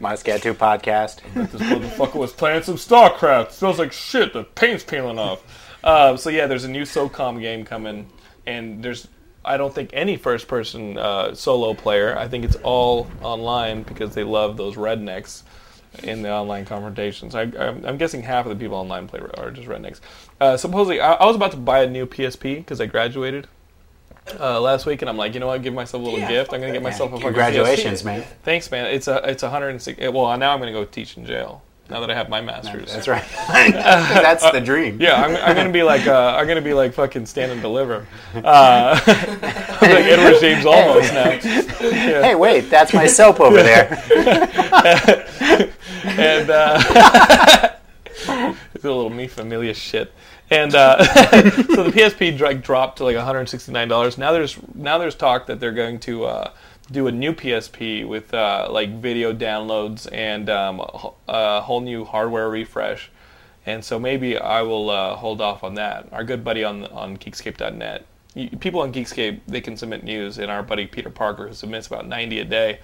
Speaker 2: Moscato podcast.
Speaker 1: This motherfucker was playing some StarCraft. Smells like shit. The paint's peeling off. Uh, so yeah, there's a new SOCOM game coming, and there's I don't think any first-person uh, solo player. I think it's all online because they love those rednecks in the online confrontations. I, I'm, I'm guessing half of the people online play are just rednecks. Uh, supposedly, I, I was about to buy a new PSP because I graduated. Uh, last week, and I'm like, you know what? Give myself a little gift. I'm gonna get myself a fucking
Speaker 2: Congratulations,
Speaker 1: PSP.
Speaker 2: man.
Speaker 1: Thanks, man. It's a it's 160. Well, now I'm gonna go teach in jail. Now that I have my master's.
Speaker 2: That's right. That's the dream.
Speaker 1: Yeah, I'm, I'm gonna be like uh, I'm gonna be like fucking stand and deliver. Uh, I'm like Edward James Olmos now.
Speaker 2: Hey, wait, that's my soap over there.
Speaker 1: and uh, it's a little me familia shit. And uh, so the PSP dr- dropped to like 169 dollars. Now there's now there's talk that they're going to uh, do a new PSP with uh, like video downloads and um, a whole new hardware refresh. And so maybe I will uh, hold off on that. Our good buddy on on Geekscape.net. People on Geekscape they can submit news, and our buddy Peter Parker who submits about 90 a day.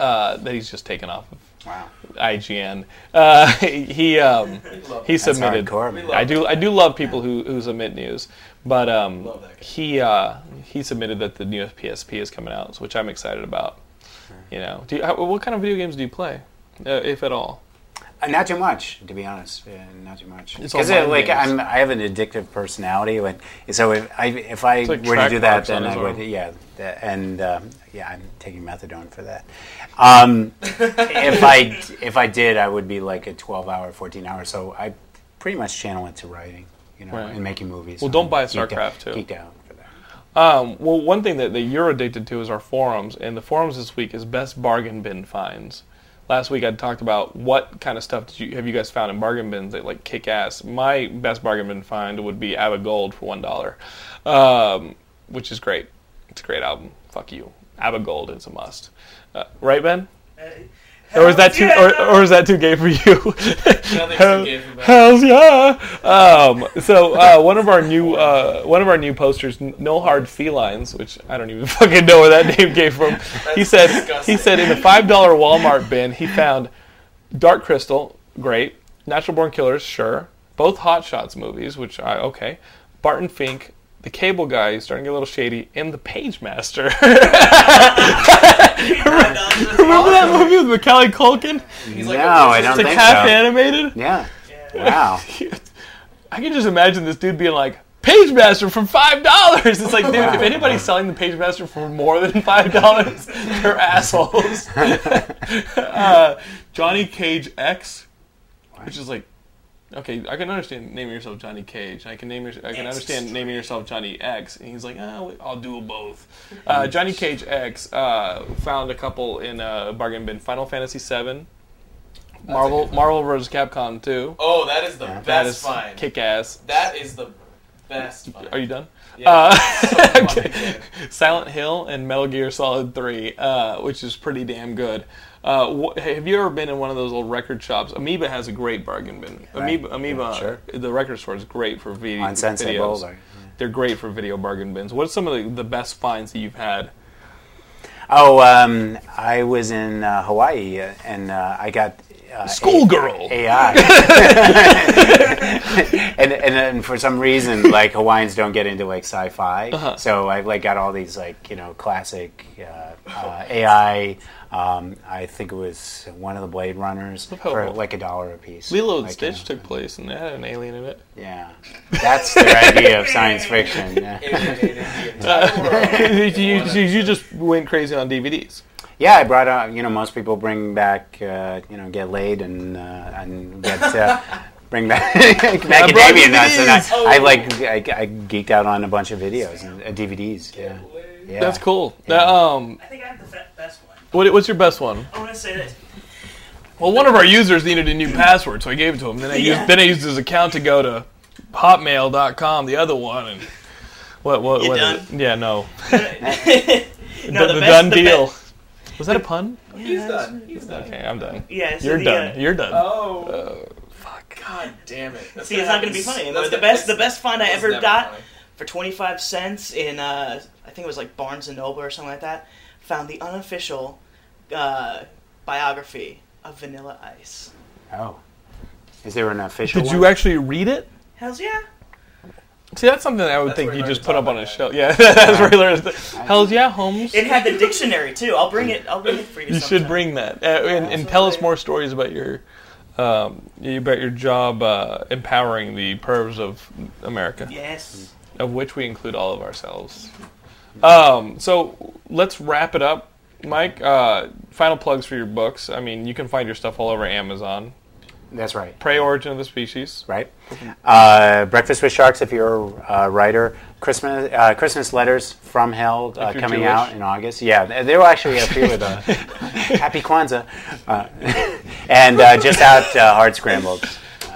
Speaker 1: Uh, that he's just taken off of
Speaker 2: Wow.
Speaker 1: IGN. Uh, he um, he submitted.
Speaker 2: hardcore.
Speaker 1: I do I do love people who, who submit news, but um,
Speaker 3: Love that guy.
Speaker 1: he uh, he submitted that the new PSP is coming out, which I'm excited about. You know, do you, how, what kind of video games do you play, uh, if at all?
Speaker 2: Uh, not too much, to be honest. Yeah, not too much. Because like
Speaker 1: games.
Speaker 2: I'm, I have an addictive personality. Like, so if I if I
Speaker 1: like
Speaker 2: were to do that, then I would.
Speaker 1: arm.
Speaker 2: Yeah, that- and um, yeah, I'm taking methadone for that. Um, if I if I did, I would be like a 12 hour, 14 hour. So I pretty much channel it to writing, you know,
Speaker 1: Right.
Speaker 2: and making movies.
Speaker 1: Well,
Speaker 2: So
Speaker 1: don't
Speaker 2: I'm
Speaker 1: buy
Speaker 2: geeked out-
Speaker 1: StarCraft, too.
Speaker 2: Geeked out.
Speaker 1: Um, well, one thing that, that you're addicted to is our forums, and the forums this week is best bargain bin finds. Last week I talked about what kind of stuff you have you guys found in bargain bins that like kick ass. My best bargain bin find would be Abba Gold for one dollar, um, which is great. It's a great album. Fuck you, Abba Gold is a must. Uh, right, Ben? Or is that too, or, or is that too gay for you?
Speaker 3: Nothing's too gay for
Speaker 1: Hells yeah! Um, so uh, one of our new uh, one of our new posters, No Hard Felines, which I don't even fucking know where that name came from. he said he said in a five dollar Walmart bin he found Dark Crystal, great. Natural Born Killers, sure. Both Hot Shots movies, which I okay. Barton Fink, The Cable Guy, is starting to get a little shady, and The Page Master. Remember that movie with Macaulay Culkin?
Speaker 3: He's like
Speaker 2: no,
Speaker 3: a
Speaker 2: I
Speaker 3: wizard.
Speaker 2: don't
Speaker 1: It's like
Speaker 2: think
Speaker 1: half
Speaker 2: so.
Speaker 1: animated.
Speaker 2: Yeah. Wow.
Speaker 1: I can just imagine this dude being like, Page Master for five dollars. It's like, dude, if anybody's selling the Page Master for more than five dollars, they're assholes. uh, Johnny Cage X, which is like, okay, I can understand naming yourself Johnny Cage. I can name your, I can understand naming yourself Johnny X. And he's like, oh, I'll do both. Uh, Johnny Cage X uh, found a couple in a bargain bin. Final Fantasy VII. Marvel, Marvel vs. Capcom 2.
Speaker 3: Oh, that is the
Speaker 1: That
Speaker 3: best
Speaker 1: is
Speaker 3: find.
Speaker 1: kick ass.
Speaker 3: That is the best find.
Speaker 1: Are you done?
Speaker 3: Yeah.
Speaker 1: Uh,
Speaker 3: So fucking.
Speaker 1: Silent Hill and Metal Gear Solid 3, uh, which is pretty damn good. Uh, wh- have you ever been in one of those old record shops? Amoeba has a great bargain bin. Amoeba, Amoeba
Speaker 2: Yeah, sure.
Speaker 1: the record store is great for video,
Speaker 2: On Sunset
Speaker 1: videos.
Speaker 2: Boulevard.
Speaker 1: They're great for video bargain bins. What's some of the, the best finds that you've had?
Speaker 2: Oh, um, I was in uh, Hawaii uh, and uh, I got uh,
Speaker 1: Schoolgirl.
Speaker 2: AI. and, and then for some reason, like Hawaiians don't get into like sci-fi,
Speaker 1: Uh-huh.
Speaker 2: so I've like got all these like you know classic uh, uh, AI. Um, I think it was one of the Blade Runners for like a dollar a piece.
Speaker 1: Lilo and
Speaker 2: Like,
Speaker 1: Stitch
Speaker 2: uh,
Speaker 1: took place, and they had an alien in it.
Speaker 2: Yeah, that's their idea of science fiction. Yeah.
Speaker 3: Alienated the entire world.
Speaker 1: you, you, you just went crazy on DVDs.
Speaker 2: Yeah, I brought out. You know, most people bring back. Uh, you know, get laid and uh, and get. Uh, Bring back macadamia nuts, and
Speaker 1: DVDs.
Speaker 2: I, I like I, I geeked out on a bunch of videos and uh, DVDs. Yeah, yeah.
Speaker 1: That's cool. That, um,
Speaker 4: I think I have the best one.
Speaker 1: what, what's your best one?
Speaker 4: I want to say this.
Speaker 1: Well, one of our users needed a new password, so I gave it to him. Then I
Speaker 4: Yeah.
Speaker 1: used then I used his account to go to hotmail.com, the other one, and what what
Speaker 4: You
Speaker 1: what
Speaker 4: done?
Speaker 1: it? Yeah, no,
Speaker 4: no,
Speaker 1: the,
Speaker 4: the,
Speaker 1: the
Speaker 4: best,
Speaker 1: done
Speaker 4: the
Speaker 1: deal.
Speaker 4: Best.
Speaker 1: Was that a pun?
Speaker 3: He's done. He's done.
Speaker 1: Okay, I'm done.
Speaker 4: Yeah, so
Speaker 1: You're
Speaker 4: the,
Speaker 1: done.
Speaker 4: uh,
Speaker 1: You're done.
Speaker 3: Oh.
Speaker 1: Fuck.
Speaker 3: God damn it! That's
Speaker 4: See, it's not gonna be funny anymore.
Speaker 3: that's
Speaker 4: The
Speaker 3: gonna-
Speaker 4: best, the best find I ever got
Speaker 3: funny.
Speaker 4: for twenty five cents in, uh, I think it was like Barnes and Noble or something like that. Found the unofficial uh, biography of Vanilla Ice.
Speaker 2: Oh. Is there an official
Speaker 1: Did
Speaker 2: one?
Speaker 1: you actually read it?
Speaker 4: Hell's yeah!
Speaker 1: See, that's something that I would
Speaker 3: That's
Speaker 1: think you
Speaker 3: you
Speaker 1: just put up on a
Speaker 3: like
Speaker 1: shelf. Yeah, that's where you learn. Hell's yeah, Holmes.
Speaker 4: It had the dictionary too. I'll bring it. I'll bring it for you.
Speaker 1: You should bring that uh, and, and tell us more stories about your um, bet your job uh, empowering the pervs of America,
Speaker 4: Yes.
Speaker 1: of which we include all of ourselves. Um, so let's wrap it up, Mike. Uh, final plugs for your books. I mean, you can find your stuff all over Amazon.
Speaker 2: That's right.
Speaker 1: Prey: Origin of the Species.
Speaker 2: right? Uh, Breakfast with Sharks, if you're a writer. Christmas uh, Christmas letters from Hell uh, coming
Speaker 1: Jewish.
Speaker 2: out in August. Yeah, th- there will actually a few of the Happy Kwanzaa, uh, and uh, just out uh, Hard Scrambled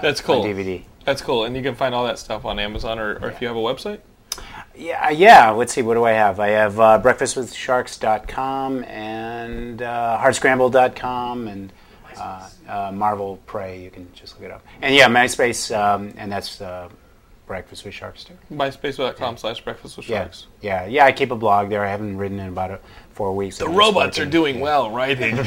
Speaker 1: That's cool.
Speaker 2: on DVD.
Speaker 1: That's cool, and you can find all that stuff on Amazon, or, or if you have a website.
Speaker 2: Yeah, yeah. Let's see. What do I have? I have uh, breakfastwithsharks.com and uh, hardscramble.com and uh, uh, Marvel Prey. You can just look it up. And yeah, MySpace, um, and that's uh, Breakfast with Sharks too.
Speaker 1: MySpace.com slash Breakfast with Sharks.
Speaker 2: yeah, yeah. yeah. I keep a blog there. I haven't written in about uh, four weeks.
Speaker 1: The robots are doing well writing.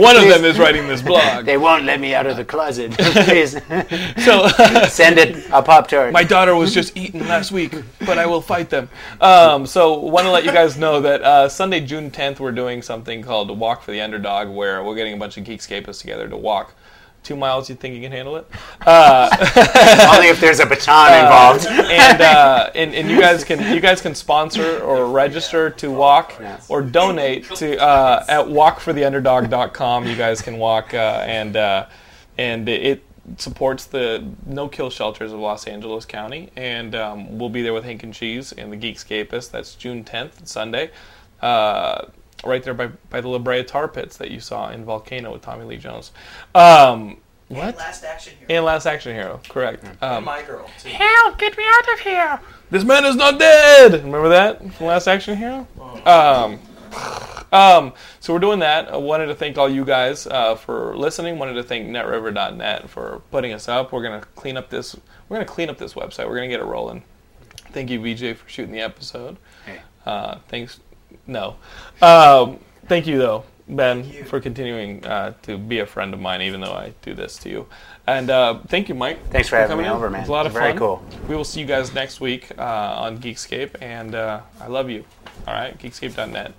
Speaker 1: One of them is writing this blog.
Speaker 2: They won't let me out of the closet. Please
Speaker 1: So
Speaker 2: send it a pop tart.
Speaker 1: my daughter was just eaten last week, but I will fight them. Um, so want to let you guys know that uh, Sunday, June 10th, we're doing something called Walk for the Underdog, where we're getting a bunch of Geekscapists together to walk. Two miles, you think you can handle it?
Speaker 2: Only if there's a baton involved.
Speaker 1: and, uh, and and you guys can you guys can sponsor or register to walk or donate to uh, at walkfortheunderdog.com. You guys can walk uh, and uh, and it supports the no kill shelters of Los Angeles County. And um, we'll be there with Hank and Cheese and the Geekscapists. That's June 10th, Sunday. Uh, right there by, by the La Brea Tar Pits that you saw in Volcano with Tommy Lee Jones. Um, what?
Speaker 4: Last action here.
Speaker 1: And Last Action Hero, correct. Um,
Speaker 3: my girl too.
Speaker 1: Help! Get me out of here! This man is not dead. Remember that from Last Action Hero? Um, um, so we're doing that. I wanted to thank all you guys uh, for listening. Wanted to thank NetRiver.net for putting us up. We're gonna clean up this. We're gonna clean up this website. We're gonna get it rolling. Thank you, VJ, for shooting the episode.
Speaker 2: Hey.
Speaker 1: Uh, thanks. No. Um, thank you, though, Ben, for continuing uh, to be a friend of mine, even though I do this to you. And uh, thank you, Mike.
Speaker 2: Thanks for having
Speaker 1: coming
Speaker 2: me
Speaker 1: in.
Speaker 2: over, man.
Speaker 1: It was a lot of
Speaker 2: It's very
Speaker 1: fun.
Speaker 2: cool.
Speaker 1: We will see you guys next week uh, on Geekscape, and uh, I love you. All right, geekscape.net.